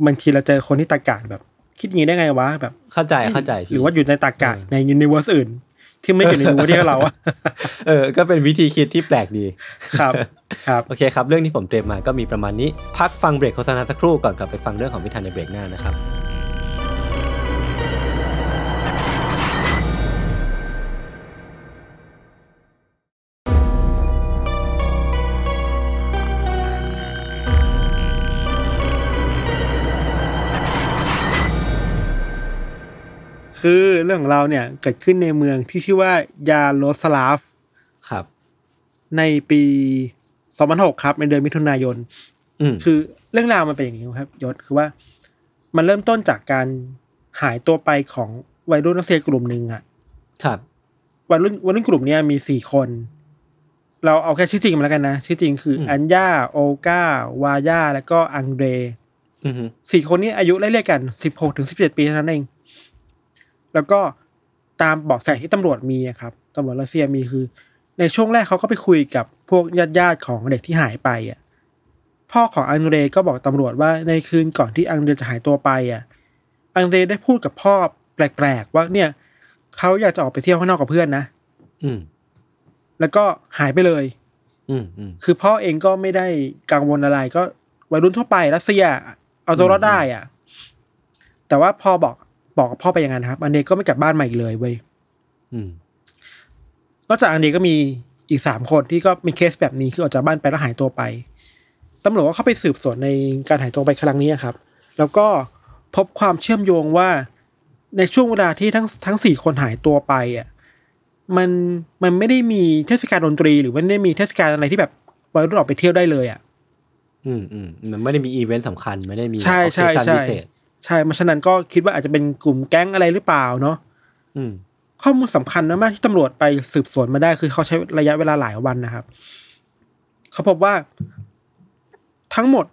บางทีเราเจอคนที่ตรรกะแบบ คิดอย่างนี้ได้ไงวะแบบเข้าใจเข้าใจพี่หรือว่าอยู่ในตรรกะเออในยูนิเวอร์สอื่น ที่ไม่อยู่ในรู้ที่เราอะเออ ก็เป็นวิธีคิดที่แปลกดีครับครับโอเคครับ เรื่องที่ผมเตรียมมาก็มีประมาณนี้ พักฟังเบรกโฆษณาสักครู่ก่อนกลับไปฟังเรื่องของพิธันในเบรกหน้านะครับ คือเรื่องของเราเนี่ยเกิดขึ้นในเมืองที่ชื่อว่ายาโรสลาฟครับ ในปี2006ครับ ในเดือนมิถุนายนอืมคือเรื่องราวมันเป็นอย่างนี้ครับยศคือว่า มันเริ่มต้นจากการหายตัวไปของวัยรุ่นนักเรียนกลุ่มหนึ่งอะครับวัยรุ่นวัยรุ่นกลุ่มเนี้ยมีสี่คน เราเอาแค่ชื่อจริงมาแล้วกันนะ ชื่อจริงคืออมอัญญาโอกาวาย่าแล้วก็อังเดรอือฮึสี่คนนี้อายุไล่เรียกกันสิบหกถึงสิบเจ็ดปีเท่านั้นเอง แล้วก็ตามเบาะแสที่ตำรวจมีอะครับตำรวจรัสเซียมีคือ ในช่วงแรกเขาก็ไปคุยกับพวกญาติญาติๆของเด็กที่หายไปอะพ่อของอังเดรก็บอกตำรวจว่าในคืนก่อนที่อังเดรจะหายตัวไปอะอังเดรได้พูดกับพ่อแปลกๆว่าเนี่ยเขาอยากจะออกไปเที่ยวข้างนอกกับเพื่อนนะ อืมแล้วก็หายไปเลย อืมอืมคือพ่อเองก็ไม่ได้กังวลอะไรก็วัยรุ่นทั่วไปรัสเซีย เอาตัวรอดได้อะ แต่ว่าพอบอก บอกกับพ่อไปอย่างนั้นครับ อันเดรก็ไม่กลับบ้านมาอีกเลยเว้ยอืมนอกจากอันเดรก็มีอีกสามคนที่ก็มีเคสแบบนี้คือออกจากบ้านไปแล้วหายตัวไปตำรวจก็เข้าไปสืบสวนในการหายตัวไปครั้งนี้ครับ แล้วก็พบความเชื่อมโยงว่าในช่วงเวลาที่ทั้งทั้งสี่คนหายตัวไปอะมันมันไม่ได้มีเทศกาลดนตรี หรือว่าไม่ได้มีเทศกาลอะไรที่แบบวัยรุ่นออกไปเที่ยวได้เลยอะ อืมอืมมันไม่ได้มีอีเวนต์สำคัญ ไม่ได้มีใช่ใช่ occasion ใช่พิเศษ ใช่มาฉะนั้นก็คิดว่าอาจจะเป็นกลุ่มแก๊งอะไรหรือเปล่าเนาะอืมข้อมูลสำคัญมากๆที่ตำรวจไปสืบสวนมาได้คือเขาใช้ระยะเวลาหลายวันนะครับ เขาพบว่าทั้งหมด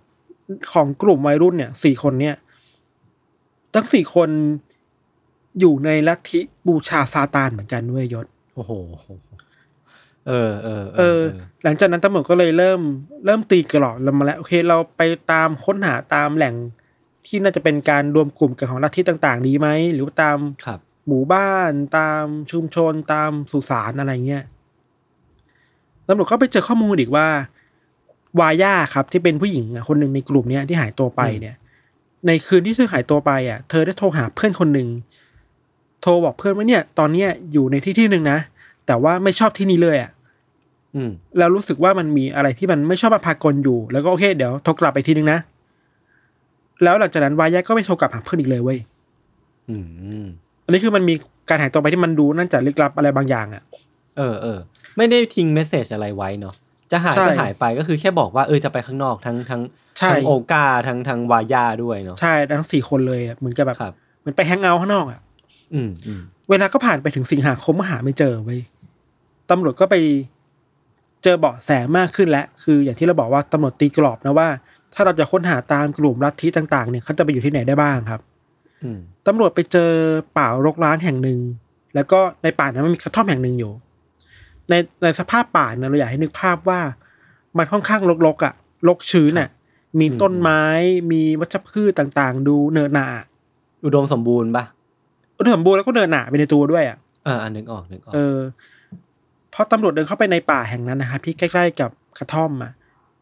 ของกลุ่มวัยรุ่นเนี่ยสี่คนเนี่ย ทั้งสี่คนอยู่ในลัทธิบูชาซาตานเหมือนกันด้วยยศ โอ้โห เออเออเออ หลังจากนั้นตำรวจก็เลยเริ่ม เริ่มตีกรอบเรามาแล้ว โอเค เราไปตามค้นหาตามแหล่ง ที่น่าจะเป็นการรวมกลุ่มกันของลัทธิต่าง ๆ ดีไหมหรือว่าตามครับหมู่บ้านตามชุมชนตามสุสานอะไรเงี้ยตำรวจก็ไปเจอข้อมูลอีกว่าวาย่าครับที่เป็นผู้หญิงอะคนหนึ่งในกลุ่มเนี้ยที่หายตัวไปเนี่ย ในคืนที่เธอหายตัวไปอะ เธอได้โทรหาเพื่อนคนหนึ่งโทรบอกเพื่อนว่าเนี่ย ตอนเนี้ยอยู่ในที่ที่หนึ่งนะแต่ว่าไม่ชอบที่นี้เลยอะอืมแล้วรู้สึกว่ามันมีอะไรที่มันไม่ชอบมาพากลอยู่ แล้วก็โอเค เดี๋ยวโทรกลับไปทีนึงนะ แล้วหลังจากนั้นวายาก็ไม่โทรกลับหาเพื่อนอีกเลยเว้ยอืมอันนี้คือมันมีการหายตัวไปที่มันดูน่าจะลึกลับอะไรบางอย่างอะ เออเออไม่ได้ทิ้งเมสเซจอะไรไว้เนาะจะหายใช่ก็หายไปก็คือแค่บอกว่าเออจะไปข้างนอกทั้งทั้งใช่ทั้งโอกาทั้งทั้งวายาด้วยเนาะใช่ทั้งสี่คนเลยอะเหมือนกับแบบครับเหมือนไปแฮงเอาท์ข้างนอกอะอืมอืมเวลาก็ผ่านไปถึงสิงหาคมก็หาไม่เจอเว้ยตำรวจก็ไปเจอเบาะแสมากขึ้นแล้ว คืออย่างที่เราบอกว่าตำรวจตีกรอบนะว่า ถ้าเราจะค้นหาตามกลุ่มลัทธิต่างๆ เนี่ยเขาจะไปอยู่ที่ไหนได้บ้างครับอืมตำรวจไปเจอป่ารกร้างแห่งหนึ่ง แล้วก็ในป่านั้นมันมีกระท่อมแห่งหนึ่งอยู่ ในในสภาพป่าเนี่ยเราอยากให้นึกภาพว่า มันค่อนข้างรกๆอะรกชื้นอะ มีต้นไม้ มีวัชพืชต่างๆ ดูเนินหนาอุดมสมบูรณ์ปะอุดมสมบูรณ์แล้วก็เนินหนาไปในตัวด้วยอะอ่าอันนึกออกนึกออกเออพอตำรวจเดินเข้าไปในป่าแห่งนั้นนะครับที่ใกล้ ๆ กับกระท่อมอะ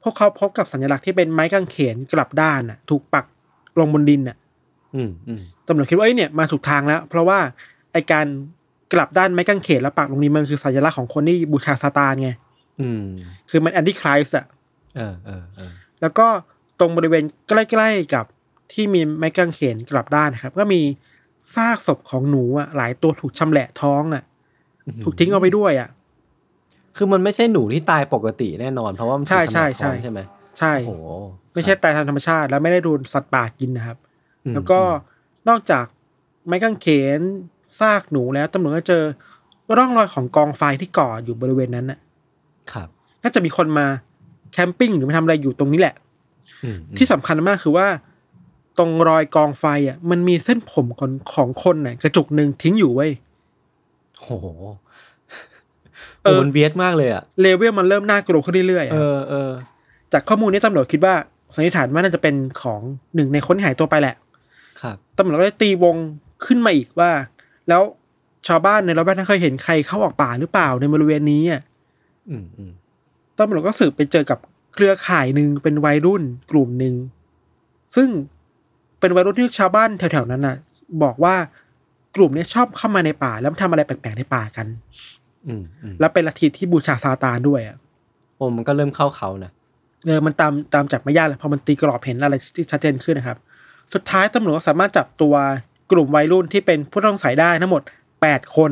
พวกเขาพบกับสัญลักษณ์ที่เป็นไม้กางเขนกลับด้านอะ ถูกปักลงบนดินอะอืมอืมตำรวจคิดว่าเอ้ยเนี่ยมาถูกทางแล้ว เพราะว่าไอการกลับด้านไม้กางเขนแล้วปักลงนี้มันคือสัญลักษณ์ของคนที่บูชาซาตานไงอืมคือมันแอนตี้คริสต์อะเออเออเออแล้วก็ตรงบริเวณใกล้ๆกับที่มีไม้กางเขนกลับด้านนะครับ ก็มีซากศพของหนูอะหลายตัวถูกชำแหละท้องอะ ถูกทิ้งเอาไปด้วยอะ คือมันไม่ใช่หนูที่ตายปกติแน่นอน เพราะว่ามันถูกใช่ใช่ชำแหละท้องใช่ใช่ไหมใช่โอ้โหไม่ใช่ตายทางธรรมชาติ แล้วไม่ได้โดนสัตว์ป่ากินนะครับอืมแล้วก็นอกจากไม้กางเขนซากหนูแล้วตำรวจก็เจอร่องรอยของกองไฟที่ก่ออยู่บริเวณนั้นน่ะครับ น่าจะมีคนมาแคมปิ้งหรือมาทำอะไรอยู่ตรงนี้แหละอืมที่สำคัญมากคือว่า ตรงรอยกองไฟอะ มันมีเส้นผมของของคนน่ะกระจุกหนึ่งทิ้งอยู่เว้ยโอ้โหเอ โอ้อมันเบียดมากเลยอะเลเวลมันเริ่มน่ากลัวขึ้นเรื่อยๆเออะอเออจากข้อมูลนี้ตำรวจคิดว่าสันนิษฐานว่าน่าจะเป็นของหนึ่งในคนที่หายตัวไปแหละ ครับตำรวจก็ได้ตีวงขึ้นมาอีกว่า แล้วชาวบ้านในละแวกนั้นเคยเห็นใครเข้าออกป่าหรือเปล่าในบริเวณนี้อะอืมอืมตำรวจก็สืบไปเจอกับเครือข่ายหนึ่งเป็นวัยรุ่นกลุ่มหนึ่ง ซึ่งเป็นวัยรุ่นที่ชาวบ้านแถวๆนั้นน่ะ บอกว่ากลุ่มเนี้ยชอบเข้ามาในป่าแล้วทำอะไรแปลกๆในป่ากันอืมอืม แล้วเป็นลัทธิที่บูชาซาตานด้วยอะโอ้มันก็เริ่มเข้าเขานะเออมันตามตามจับไม่ยากเลยพอมันตีกรอบเห็นอะไรที่ชัดเจนขึ้นนะครับ สุดท้ายตำรวจก็สามารถจับตัวกลุ่มวัยรุ่นที่เป็นผู้ต้องสงสัยได้ทั้งหมดแปดคน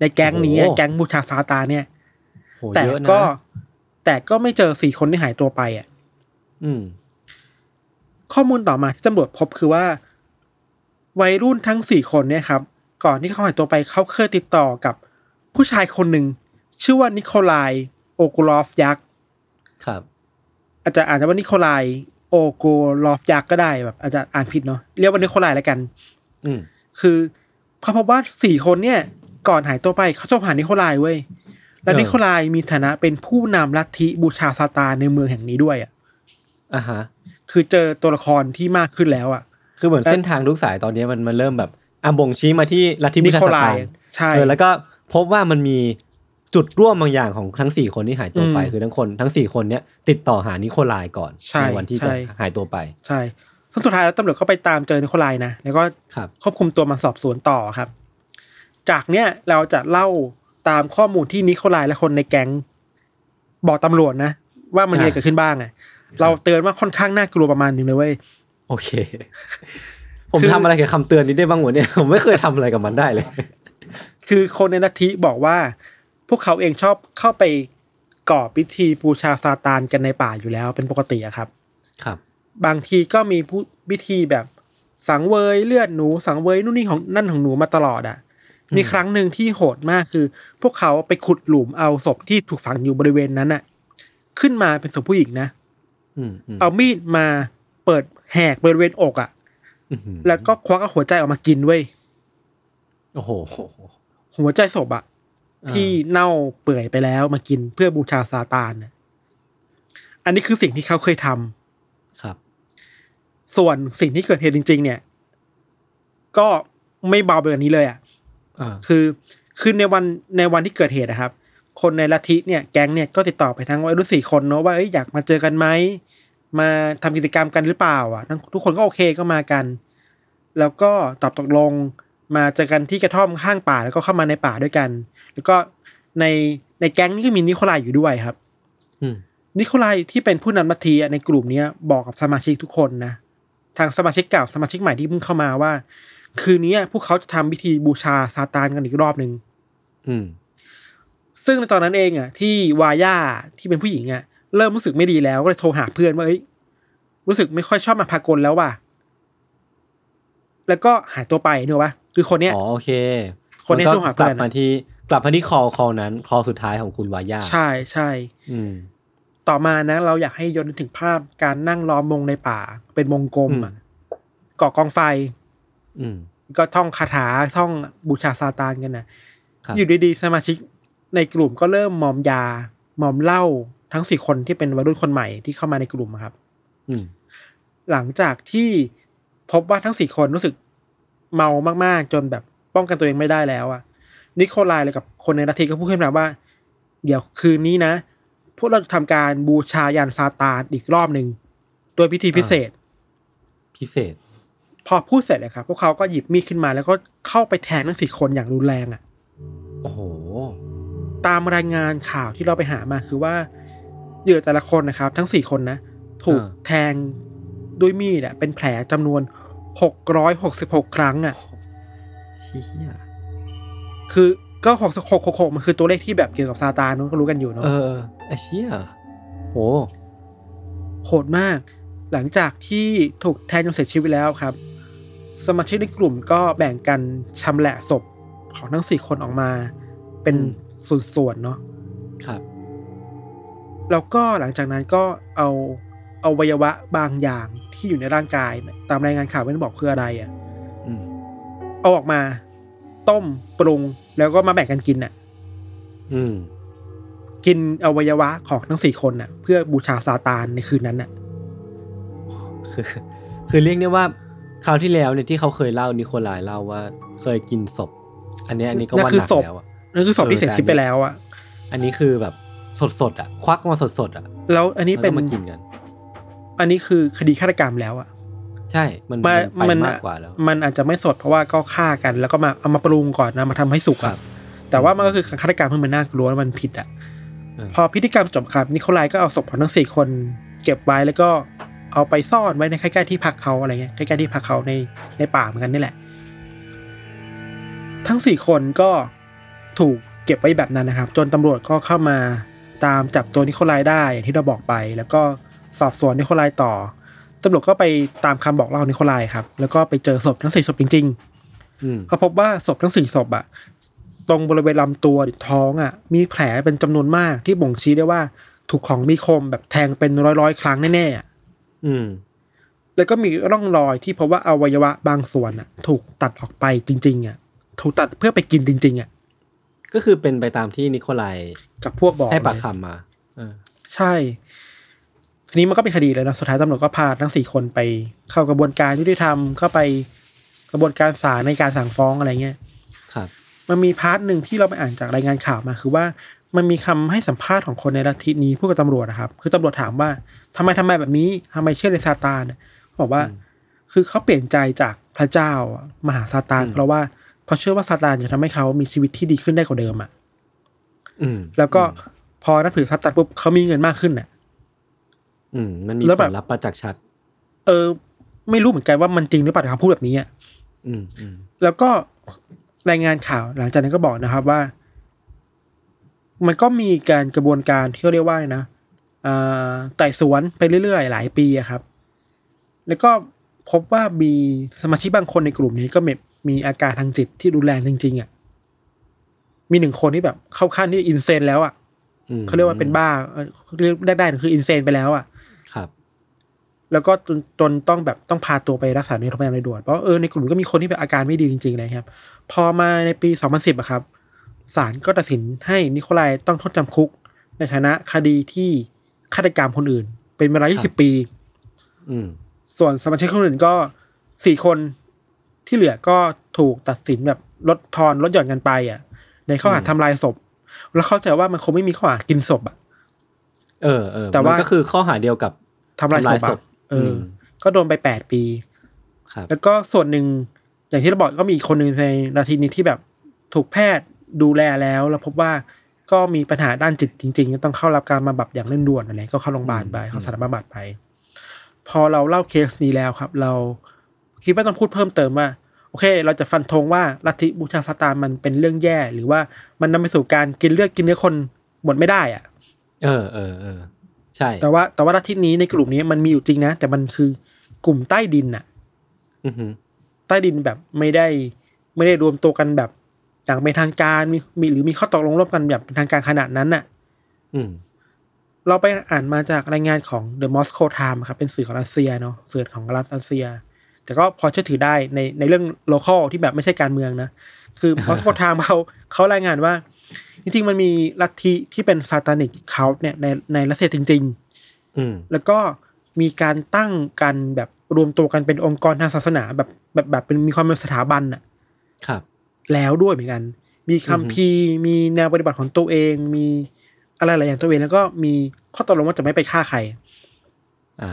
ในแก๊งนี้อะแก๊งบูชาซาตานเนี่ยโหแต่เยอะนะก็แต่ก็ไม่เจอสี่คนที่หายตัวไปอะอืม ข้อมูลต่อมาที่ตำรวจพบคือว่า วัยรุ่นทั้งสี่คนเนี่ยครับ ก่อนที่เขาหายตัวไปเขาเคยติดต่อกับ ผู้ชายคนหนึ่งชื่อว่านิโคลายโอกุลอฟยักษ์ครับ อาจจะอ่านว่านิโคลายโอโกลอฟยักษ์ก็ได้แบบ อาจจะอ่านผิดเนาะเรียกว่านิโคลายแล้วกัน อืมคือเขาพบว่าสี่คนเนี่ย ก่อนหายตัวไปเขาชอบหานิโคลายเว้ยและเออนิโคลายมีฐานะเป็นผู้นำลัทธิบูชาซาตานในเมืองแห่งนี้ด้วยอะอ่าฮะ คือเจอตัวละครที่มากขึ้นแล้วอะ คือเหมือนเส้นทางทุกสายตอนนี้มันมันเริ่มแบบอะบ่งชี้มาที่ลัทธิบูนิชาโคสลาตายนใช่เออแล้วก็ พบว่ามันมีจุดร่วมบางอย่างของทั้งสี่คนที่หายตัวไปอืมคือทั้งคนทั้งสี่คนเนี้ยติดต่อหานิโคลายก่อนใช่วันที่ใช่จะหายตัวไป ใช่ซึ่งสุดท้ายแล้วตำรวจก็ไปตามเจอนิโคลายนะแล้วก็ครับควบคุมตัวมาสอบสวนต่อครับ จากเนี้ยเราจะเล่าตามข้อมูลที่นิโคลายและคนในแก๊งบอกตำรวจนะ ว่ามันมีอะไรอ่าเกิดขึ้นบ้างอะเราเตือนว่าค่อนข้างน่ากลัวประมาณหนึงเลยเว้ยโอเค ผมคือทำอะไรกับคำเตือนนี้ได้บ้างวะเนี่ยผมไม่เคยทำอะไรกับมันได้เลย คือคนในลัทธิบอกว่า พวกเขาเองชอบเข้าไปก่อพิธีบูชาซาตานกันในป่าอยู่แล้วเป็นปกติอะครับ ครับ บางทีก็มีผู้พิธีแบบสังเวยเลือดหนูสังเวยนู่นนี่ของนั่นของหนูมาตลอดอะ่ะ มีครั้งหนึ่งที่โหดมากคือ พวกเขาไปขุดหลุมเอาศพที่ถูกฝังอยู่บริเวณนั้นอะ่ะ ขึ้นมาเป็นศพผู้หญิงนะอืมอืมเอามีดมาเปิดแหกบริเวณอกอะ่ะอื้อหือแล้วก็ควักเอาหัวใจออกมากินเว้ยโอ้โห หัวใจศพอะ่ะอ่าที่เน่าเปื่อยไปแล้วมากินเพื่อบูชาซาตานน่ะอันนี้คือสิ่งที่เขาเคยทำครับ ส่วนสิ่งที่เกิดเหตุจริง ๆ เนี่ย ก็ไม่เบาไปกว่านี้เลยอะอ่าคือคือในวันในวันที่เกิดเหตุนะครับ คนในลัทธิเนี่ยแก๊งเนี่ยก็ติดต่อไปทั้งวัยรุ่นสี่คนเนาะว่าเอ้ยอยากมาเจอกันไหมมาทำกิจกรรมกันหรือเปล่า อะทั้งทุกคนก็โอเคก็มากัน แล้วก็ตอบตกลง มาเจอกันที่กระท่อมข้างป่าแล้วก็เข้ามาในป่าด้วยกัน แล้วก็ในในแก๊งนี้ก็มีนิโคลายอยู่ด้วยครับอืมนิโคลายที่เป็นผู้นำลัทธิอะในกลุ่มเนี้ยบอกกับสมาชิกทุกคนนะทางสมาชิกเก่าสมาชิกใหม่ที่เพิ่งเข้ามาว่า คืนนี้พวกเขาจะทำพิธีบูชาซาตานกันอีกรอบหนึ่งอืมซึ่งในตอนนั้นเองอะ ที่วาย่าที่เป็นผู้หญิงอะ เริ่มรู้สึกไม่ดีแล้วก็เลยโทรหาเพื่อนว่าเอ้ยรู้สึกไม่ค่อยชอบมาพากลแล้วว่ะ แล้วก็หายตัวไปเนอะวะ คือคนเนี้ยอ๋อโอเค คนนี้มัก็โทรหาเพื่กอนลับมาที่กลับมาที่คอคอนั้นคอสุดท้ายของคุณวายาใช่ใช่อืมต่อมานะ เราอยากให้ย้อนถึงภาพการนั่งล้อมวงในป่า เป็นวงกลมอะก่อกองไฟ อืม ก็ท่องคาถาท่องบูชาซาตานกันนะครับอยู่ดีๆ สมาชิกในกลุ่มก็เริ่มมอมยา มอมเหล้าทั้งสี่คนที่เป็นวัยรุ่นคนใหม่ที่เข้ามาในกลุ่มอะครับ อืมหลังจากที่พบว่าทั้งสี่คนรู้สึก เมามากๆ จนแบบป้องกันตัวเองไม่ได้แล้วอะนิโคลายเลยกับคนในลัทธิก็พูดขึ้นมาว่า เดี๋ยวคืนนี้นะ พวกเราจะทำการบูชายันซาตานอีกรอบหนึ่งโดยพิธีพิเศษ พิเศษ พอพูดเสร็จเลยครับ พวกเขาก็หยิบมีดขึ้นมา แล้วก็เข้าไปแทงทั้งสี่คนอย่างรุนแรงอะโอ้โห ตามรายงานข่าวที่เราไปหามาคือว่าเหยื่อแต่ละคนนะครับ ทั้งสี่คนนะ ถูกอ่าแทงด้วยมีดอะเป็นแผลจำนวน หกร้อยหกสิบหกครั้งอะเชี่ยคือก็หกหกหกหกมันคือตัวเลขที่แบบเกี่ยวกับซาตานนู้นก็รู้กันอยู่เนาะเออไอ้เชี่ยโอ้โหดมาก หลังจากที่ถูกแทงจนเสียชีวิตแล้วครับ สมาชิกในกลุ่มก็แบ่งกันชำแหละศพของทั้งสี่คนออกมา เป็นส่วนๆเนาะครับ แล้วก็หลังจากนั้นก็เอาเอาวัยวะบางอย่างที่อยู่ในร่างกาย ตามรายงานข่าวไม่ได้บอกคืออะไรอะ่ะอืมเอาออกมา ต้มปรุงแล้วก็มาแบ่งกันกินอะ อืม กินอวัยวะของทั้งสี่คนน่ะ เพื่อบูชาซาตานในคืนนั้นน่ะ คือ คือเรียกได้ว่าคราวที่แล้วเนี่ยที่เขาเคยเล่านิโคลายเล่าว่า เคยกินศพ อันเนี้ยอันนี้ก็นั่นว่าคือหนักศพแล้วอะนั่นคือศพที่เออเสียชีวิตแต่ไปอันนี้แล้วอะ อันนี้คือแบบสดๆอะ ควักมาสดๆอะ แล้วอันนี้เป็นแล้วก็มากินกัน อันนี้คือคดีฆาตกรรมแล้วอะ ใช่ มันมามันไปมันมากกว่าแล้ว มันอาจจะไม่สดเพราะว่าก็ฆ่ากัน แล้วก็มาเอามาปรุงก่อนนะมาทำให้สุกครัอะบแต่ว่ามันก็คือฆาตกรรมเพื่อมันน่ากลัวแล้วมันผิดอะเออพอพิธีกรรมจบครับนิโคลายก็เอาศพของทั้งสี่คนเก็บไว้แล้วก็เอาไปซ่อนไว้ในใกล้ๆที่พักเขาอะไรเงี้ยใกล้ๆที่พักเขาในในป่าเหมือนกันนี่แหละ ทั้งสี่คนก็ถูกเก็บไว้แบบนั้นนะครับ จนตำรวจก็เข้ามาตามจับตัวนิโคลายได้อย่างที่เราบอกไป แล้วก็ สอบสวนนิโคลายต่อตำรวจก็ไปตามคำบอกเล่าของนิโคลายครับ แล้วก็ไปเจอศพทั้งสี่ศพจริงๆอืมเขาพบว่าศพทั้งสี่ศพอะตรงบริเวณลำตัวหรือท้องอะมีแผลเป็นจำนวนมากที่บ่งชี้ได้ว่าถูกของมีคมแบบแทงเป็นร้อยร้อยๆครั้งแน่ๆอะอืม แล้วก็มีร่องรอยที่พบว่าอวัยวะบางส่วนอะถูกตัดออกไปจริงๆอะถูกตัดเพื่อไปกินจริง ๆอะก็คือเป็นไปตามที่นิโคลายกับพวกบอกให้ปากเลยคำมาเออใช่ ทีนี้มันก็เป็นคดีเลยนะสุดท้ายตำรวจก็พาทั้งสี่คนไปเข้ากระบวนการยุติธรรมเข้าไปกระบวนการศาลในการสั่งฟ้องอะไรเงี้ยครับ มันมี part หนึ่งที่เราไปอ่านจากรายงานข่าวมาคือว่ามันมีคำให้สัมภาษณ์ของคนในลัทธินี้พูดกับตำรวจนะครับ คือตำรวจถามว่าทำไมทำไมแบบนี้ทำไมเชื่อในซาตานเขาบอกว่า คือเขาเปลี่ยนใจจากพระเจ้าอะมาหาซาตานอืมเพราะว่าเพราะเชื่อว่าซาตานจะทำให้เขามีชีวิตที่ดีขึ้นได้กว่าเดิมอะอืมแล้วก็พอนับถือซาตานปุ๊บเขามีเงินมากขึ้นอะ อืมมันมีแล้วผแบบลลัพธ์ประจักษ์ชัด เออ ไม่รู้เหมือนกันว่ามันจริงหรือเปล่าแต่เขาพูดแบบนี้อะอืมอืมแล้วก็รายงานข่าวหลังจากนั้นก็บอกนะครับว่า มันก็มีการกระบวนการที่เขาเรียกว่าไงนะอ่าไต่สวนไปเรื่อยๆ หลายปีอะครับ แล้วก็พบว่ามีสมาชิกบางคนในกลุ่มนี้ก็มีมีอาการทางจิตที่รุนแรงจริงๆอะมีหนึ่งคนที่แบบเข้าขั้นที่อินเซนแล้วอะอืมเขาเรียกว่าเป็นบ้าเอ่อเรียกได้ได้คืออินเซนไปแล้วอะครับ แล้วก็จนจนต้องแบบต้องพาตัวไปรักษาในโรงพยาบาลโดยด่วนเพราะเออในกลุ่มก็มีคนที่แบบอาการไม่ดีจริงๆเลยครับ พอมาในปี 2010อะครับศาลก็ตัดสินให้นิโคลายต้องโทษจำคุก ในฐานะคดีที่ฆาตกรรมคนอื่น เป็นเวลาครับ20 ปีอืมส่วนสมาชิกคนอื่นก็สี่คนที่เหลือก็ถูกตัดสินแบบลดทอนลดหย่อนกันไปอะ ในข้อหาอืมทำลายศพ แล้วเข้าใจว่ามันคงไม่มีข้อหากินศพอะ เออเออแต่ว่านก็คือข้อหาเดียวกับทำลายศพ ทำลายศอะพเอออมก็โดนไปแปดปีครับแล้วก็ส่วนหนึ่งอย่างที่เราบอกก็มีอีกคนหนึ่งในนาทีนี้ที่แบบถูกแพทย์ดูแลแล้ว แล้วพบว่าก็มีปัญหาด้านจิตจริงๆต้องเข้ารับการบำบัดอย่างเร่งด่วนอะไรก็เข้าโรงพยาบาลไปเข้าสถานบำบัดไป พอเราเล่าเคสนี้แล้วครับ เราคิดว่าต้องพูดเพิ่มเติมว่า โอเค เราจะฟันธงว่าลัทธิบูชาซาตานมันเป็นเรื่องแย่ หรือว่ามันนำไปสู่การกินเลือดกินเนื้อคนหมดไม่ได้อะเออเออเออ ใช่ แต่ว่าแต่ว่าลัทธินี้ในกลุ่มนี้มันมีอยู่จริงนะ แต่มันคือกลุ่มใต้ดินอะอือหือใต้ดินแบบไม่ได้ ไม่ได้รวมตัวกันแบบอย่างเป็นทางการมีมีหรือมีข้อตกลงร่วมกันแบบเป็นทางการขนาดนั้นน่ะ อืมเราไปอ่านมาจากรายงานของ The Moscow Times ครับ เป็นสื่อของรัสเซียเนาะสื่อของรัฐรัสเซีย แต่ก็พอเชื่อถือได้ในในเรื่อง local ที่แบบไม่ใช่การเมืองนะ คือ Moscow Times เขาเขารายงานว่า จริงๆ มันมีลัทธิที่เป็นซาตานิกเขาเนี่ยในในรัสเซียจริง ๆ อืมแล้วก็มีการตั้งกันแบบรวมตัวกันเป็นองค์กรทางศาสนาแบบแบบแบบเป็นมีความเป็นสถาบันอะครับ แล้วด้วยเหมือนกัน มีคัมภีร์มีแนวปฏิบัติของตัวเอง มีอะไรหลายอย่างตัวเองแล้วก็มีข้อตกลงว่าจะไม่ไปฆ่าใครอ่า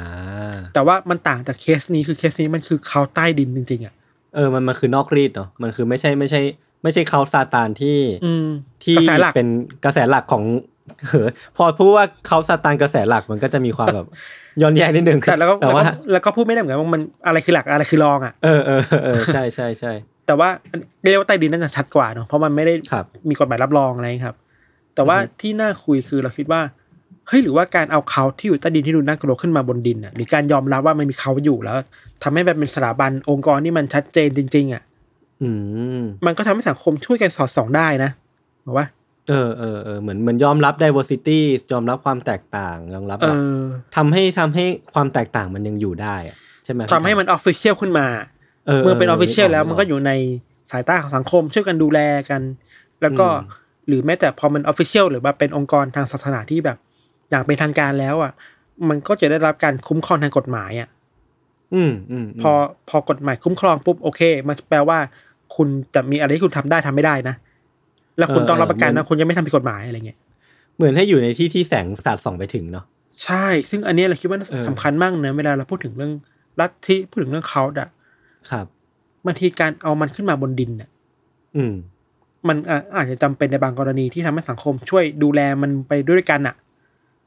แต่ว่ามันต่างจากเคสนี้คือเคสนี้มันคือเขาใต้ดินจริงๆอะเออมันมันคือนอกรีดเนาะมันคือไม่ใช่ไม่ใช่ ไม่ใช่เขาซาตานที่อืมที่กระแสหลักเป็นกระแสหลักของเออพอพูดว่าเขาซาตานกระแสหลักมันก็จะมีความแบบย้อนแย้งนิดนึงแต่แล้วก็แต่แล้วว่าก็แล้วก็พูดไม่ได้เหมือนกันว่ามันอะไรคือหลักอะไรคือรองอะเออเออเออเออใช่ใช่ใช่แต่ว่าเรียกว่าใต้ดินนั่นจะชัดกว่าเนาะเพราะมันไม่ได้ครับมีกฎหมายรับรองอะไรครับ แต่ว่าอือฮึที่น่าคุยคือเราคิดว่าเฮ้ยหรือว่าการเอาเขาที่อยู่ใต้ดินที่ดูน่ากลัวขึ้นมาบนดินอะหรือการยอมรับว่ามันมีเขาอยู่แล้วทำให้แบบเป็นสถาบันองค์กรที่มันชัดเจนจริง ๆอะ อืมมันก็ทำให้สังคมช่วยกันสอดส่องได้นะบอกว่าเออเออเออเหมือนเหมือนยอมรับ diversity ยอมรับความแตกต่างยอมรับเอแบบอทำให้ทำให้ความแตกต่างมันยังอยู่ได้อะใช่ไหมทำให้มัน official ขึ้นมาเออเมื่อเป็น official แล้วก็มันก็อยู่ในสายตาของสังคม ช่วยกันดูแลกัน แล้วก็อืมหรือแม้แต่พอมัน official หรือว่าเป็นองค์กรทางศาสนาที่แบบ อย่างเป็นทางการแล้วอะ มันก็จะได้รับการคุ้มครองทางกฎหมายอะ อืมอืมมพอพอกฎหมายคุ้มครองปุ๊บโอเค มันแปลว่า คุณจะมีอะไรที่คุณทำได้ทำไม่ได้นะ แล้วคุณเออต้องรับประกันเออมันะนคุณยังไม่ทำผิดกฎหมายอะไรเงี้ยเหมือนให้อยู่ในที่ที่แสงสาดส่องไปถึงเนาะใช่ ซึ่งอันเนี้ยเราคิดว่าเออสำคัญมากนะเวลาเราพูดถึงเรื่องลัทธิพูดถึงเรื่องเขาอะครับบางทีการเอามันขึ้นมาบนดินน่ะ อืม มันอะอาจจะจำเป็นในบางกรณีที่ทำให้สังคมช่วยดูแลมันไปด้วยกันอะ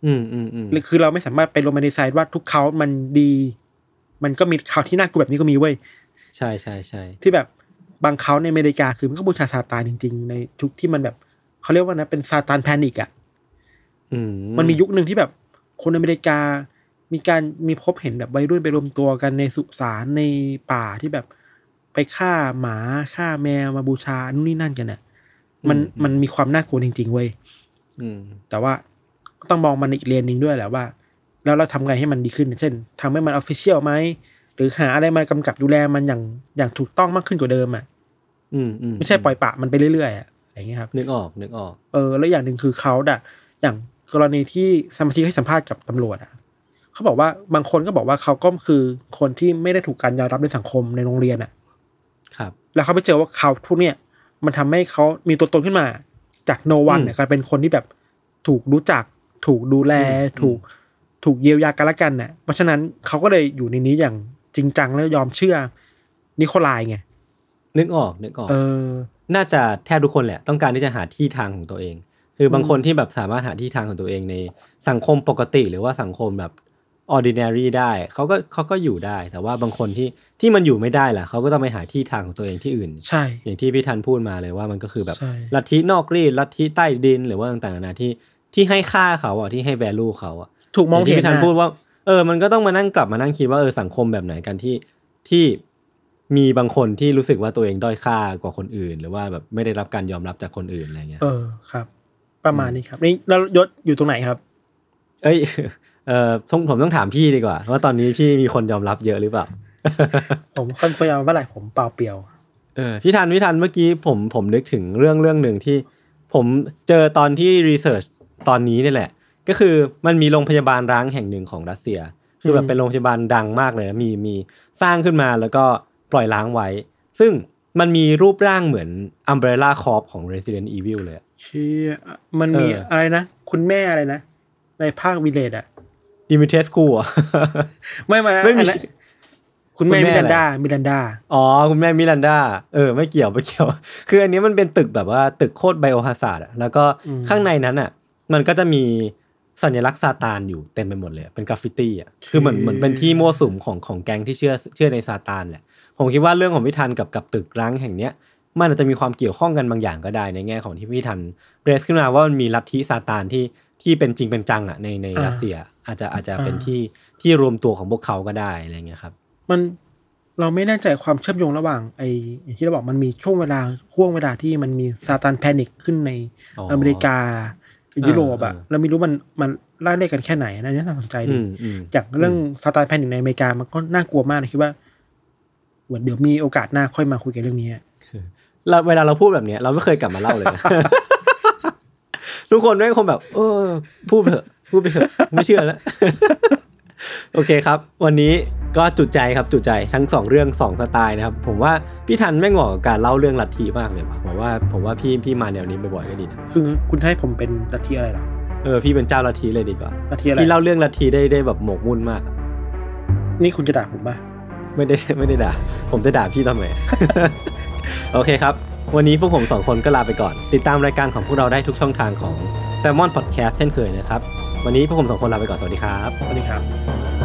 อืมอืมอืมหรือคือเราไม่สามารถไปโรแมนติไซด์ว่าทุกเขามันดี มันก็มีเขาที่น่ากลัวแบบนี้ก็มีเว้ยใช่ใช่ใช่ที่แบบบางเขาในอเมริกาคือมันก็บูชาซาตานจริง ๆ ในทุกที่มันแบบเขาเรียกว่านะเป็นซาตานแพนิกอะอืมมันมียุคหนึ่งที่แบบคนอเมริกา มีการมีพบเห็นแบบวัยรุ่นไปรวมตัวกันในสุสานในป่าที่แบบไปฆ่าหมาฆ่าแมวมาบูชานู่นนี่นั่นกันน่ะมันมันมีความน่ากลัวจริง ๆ เว้ยอืมแต่ว่าก็ต้องมองมันในอีกเลนส์หนึ่งด้วยแหละว่า แล้วเราทำไงให้มันดีขึ้น เช่นทำให้มัน official ไหมหรือหาอะไรมากำกับดูแลมันอย่างอย่างถูกต้องมากขึ้นกว่าเดิมอะอืมอืมไม่ใช่ปล่อยปละมันไปเรื่อยๆอะอะไรอย่างเงี้ยครับนึกออกนึกออกเออแล้วอย่างหนึ่งคือเขาอะอย่างกรณีที่สมาชิกให้สัมภาษณ์กับตำรวจอะเขาบอกว่าบางคนก็บอกว่าเขาก็คือคนที่ไม่ได้ถูกการยอมรับในสังคมในโรงเรียนอะครับ แล้วเขาไปเจอว่าเขาพวกเนี้ยมันทำให้เขามีตัวตนขึ้นมา จากโนวันอืมเนี่ยกลายเป็นคนที่แบบถูกรู้จัก ถูกดูแลอืมถูก ถูกเยียวยากันละกันน่ะเพราะฉะนั้นเขาก็เลยอยู่ในนี้อย่างจริงจังแล้วยอมเชื่อนิโคลายไงนึกออกนึกออกเออ น่าจะแทบทุกคนแหละ ต้องการที่จะหาที่ทางของตัวเอง คือบางคนที่แบบสามารถหาที่ทางของตัวเองในสังคมปกติหรือว่าสังคมแบบ ordinary ได้เขาก็เขาก็อยู่ได้ แต่ว่าบางคนที่ที่มันอยู่ไม่ได้ล่ะเขาก็ต้องไปหาที่ทางของตัวเองที่อื่น ใช่ อย่างที่พี่ทันพูดมาเลยว่ามันก็คือแบบใช่ลัทธินอกรีดลัทธิใต้ดินหรือว่าต่างๆนานาที่ที่ให้ค่าเขาอะที่ให้ value เขาอะ ถูกมองย่าที่เห็นพี่ทันนะพูดว่า เออ มันก็ต้องมานั่งกลับมานั่งคิดว่าเออสังคมแบบไหนกันที่ที่มีบางคนที่รู้สึกว่าตัวเองด้อยค่ากว่าคนอื่น หรือว่าแบบไม่ได้รับการยอมรับจากคนอื่นอะไรเงี้ยเออครับ ประมาณนี้ครับนี่แล้วยศอยู่ตรงไหนครับ เอ้ยเออผมผมต้องถามพี่ดีกว่า ว่าตอนนี้พี่มีคนยอมรับเยอะหรือเปล่า ผมค่อนข้างเมื่อไหร่ผมเปล่าเปลี่ยวเออพี่ทันพี่ทันเมื่อกี้ผมผมนึกถึงเรื่องเรื่องหนึ่งที่ ผมเจอตอนที่รีเสิร์ชตอนนี้นี่แหละ ก็คือมันมีโรงพยาบาลร้างแห่งหนึ่งของรัสเซีย คือแบบอืมเป็นโรงพยาบาลดังมากเลยนะมีมีสร้างขึ้นมาแล้วก็ปล่อยล้างไว้ ซึ่งมันมีรูปร่างเหมือน Umbrella Corp ของ Resident Evil เลยอะเชี่ยมันมีเออออะไรนะ คุณแม่อะไรนะ ในภาควิเลตอะ Dimitrescu อะไม่มาไม่มีอันนั้นคุณแม่คุณแม่มิอะไรรันดา มิรันดา อ๋อ คุณแม่มิรันดา เออ ไม่เกี่ยว ไม่เกี่ยว คืออันนี้มันเป็นตึกแบบว่าตึกโคตร Biohazard อะแล้วก็อืมข้างในนั้นอะ มันก็จะมี สัญลักษณ์ซาตานอยู่เต็มไปหมดเลย เป็นกราฟฟิตี้อะคือเหมือนเหมือนเป็นที่มั่วสุมของของแก๊งที่เชื่อเชื่อในซาตานแหละ ผมคิดว่าเรื่องของพี่ทันกับกับตึกร้างแห่งเนี้ยมันอาจจะมีความเกี่ยวข้องกันบางอย่างก็ได้ในแง่ของที่พี่ทันเรสขึ้นมาว่ามันมีลัทธิซาตานที่ที่เป็นจริงเป็นจังอะในในอ่ารัสเซียอาจจะอาจจะเป็นอ่าที่ที่รวมตัวของพวกเขาก็ได้อะไรเงี้ยครับ มันเราไม่แน่ใจความเชื่อมโยงระหว่างไออย่างที่เราบอกมันมีช่วงเวลาห่วงเวลาที่มันมีซาตานแพนิคขึ้นในอ๋ออเมริกา ยุโรปอะเออเออเราไม่รู้มันมันไล่เรียกกันแค่ไหนนะอันนี้น่าสนใจอืดีมอืมจากเรื่องซาตานแพนิคในอเมริกามันก็น่ากลัวมากนะคิดว่าเหมือนเดี๋ยวมีโอกาสหน้าค่อยมาคุยกันเรื่องนี้อะเราเวลาเราพูดแบบเนี้ย เราไม่เคยกลับมาเล่าเลยนะทุกคนแม่งคงแบบ เออพูดไปเถอะพูดไปเถอะไม่เชื่อแล้ว โอเคครับ วันนี้ก็จุใจครับจุใจทั้งสองเรื่องสองสไตล์นะครับ ผมว่าพี่ทันแม่งเหมาะกับการเล่าเรื่องลัทธิมากเลยว่ะผมว่าผมว่าพี่พี่มาแนวนี้บ่อยๆก็ดีนะคือคุณให้ผมเป็นลัทธิอะไรเหรอเออพี่เป็นเจ้าลัทธิเลยดีกว่าลัทธิอะไรพี่เล่าเรื่องลัทธิได้ได้แบบหมกมุ่นมากอะนี่คุณจะด่าผมป่ะไม่ได้ไม่ได้ด่า ผมจะด่าพี่ทำไมโอเคครับ วันนี้พวกผมสองคนก็ลาไปก่อน ติดตามรายการของพวกเราได้ทุกช่องทางของ s ซ l m o n Podcast เช่นเคยนะครับ วันนี้พวกผมสองคนลาไปก่อนสวัสดีครับ สวัสดีครับ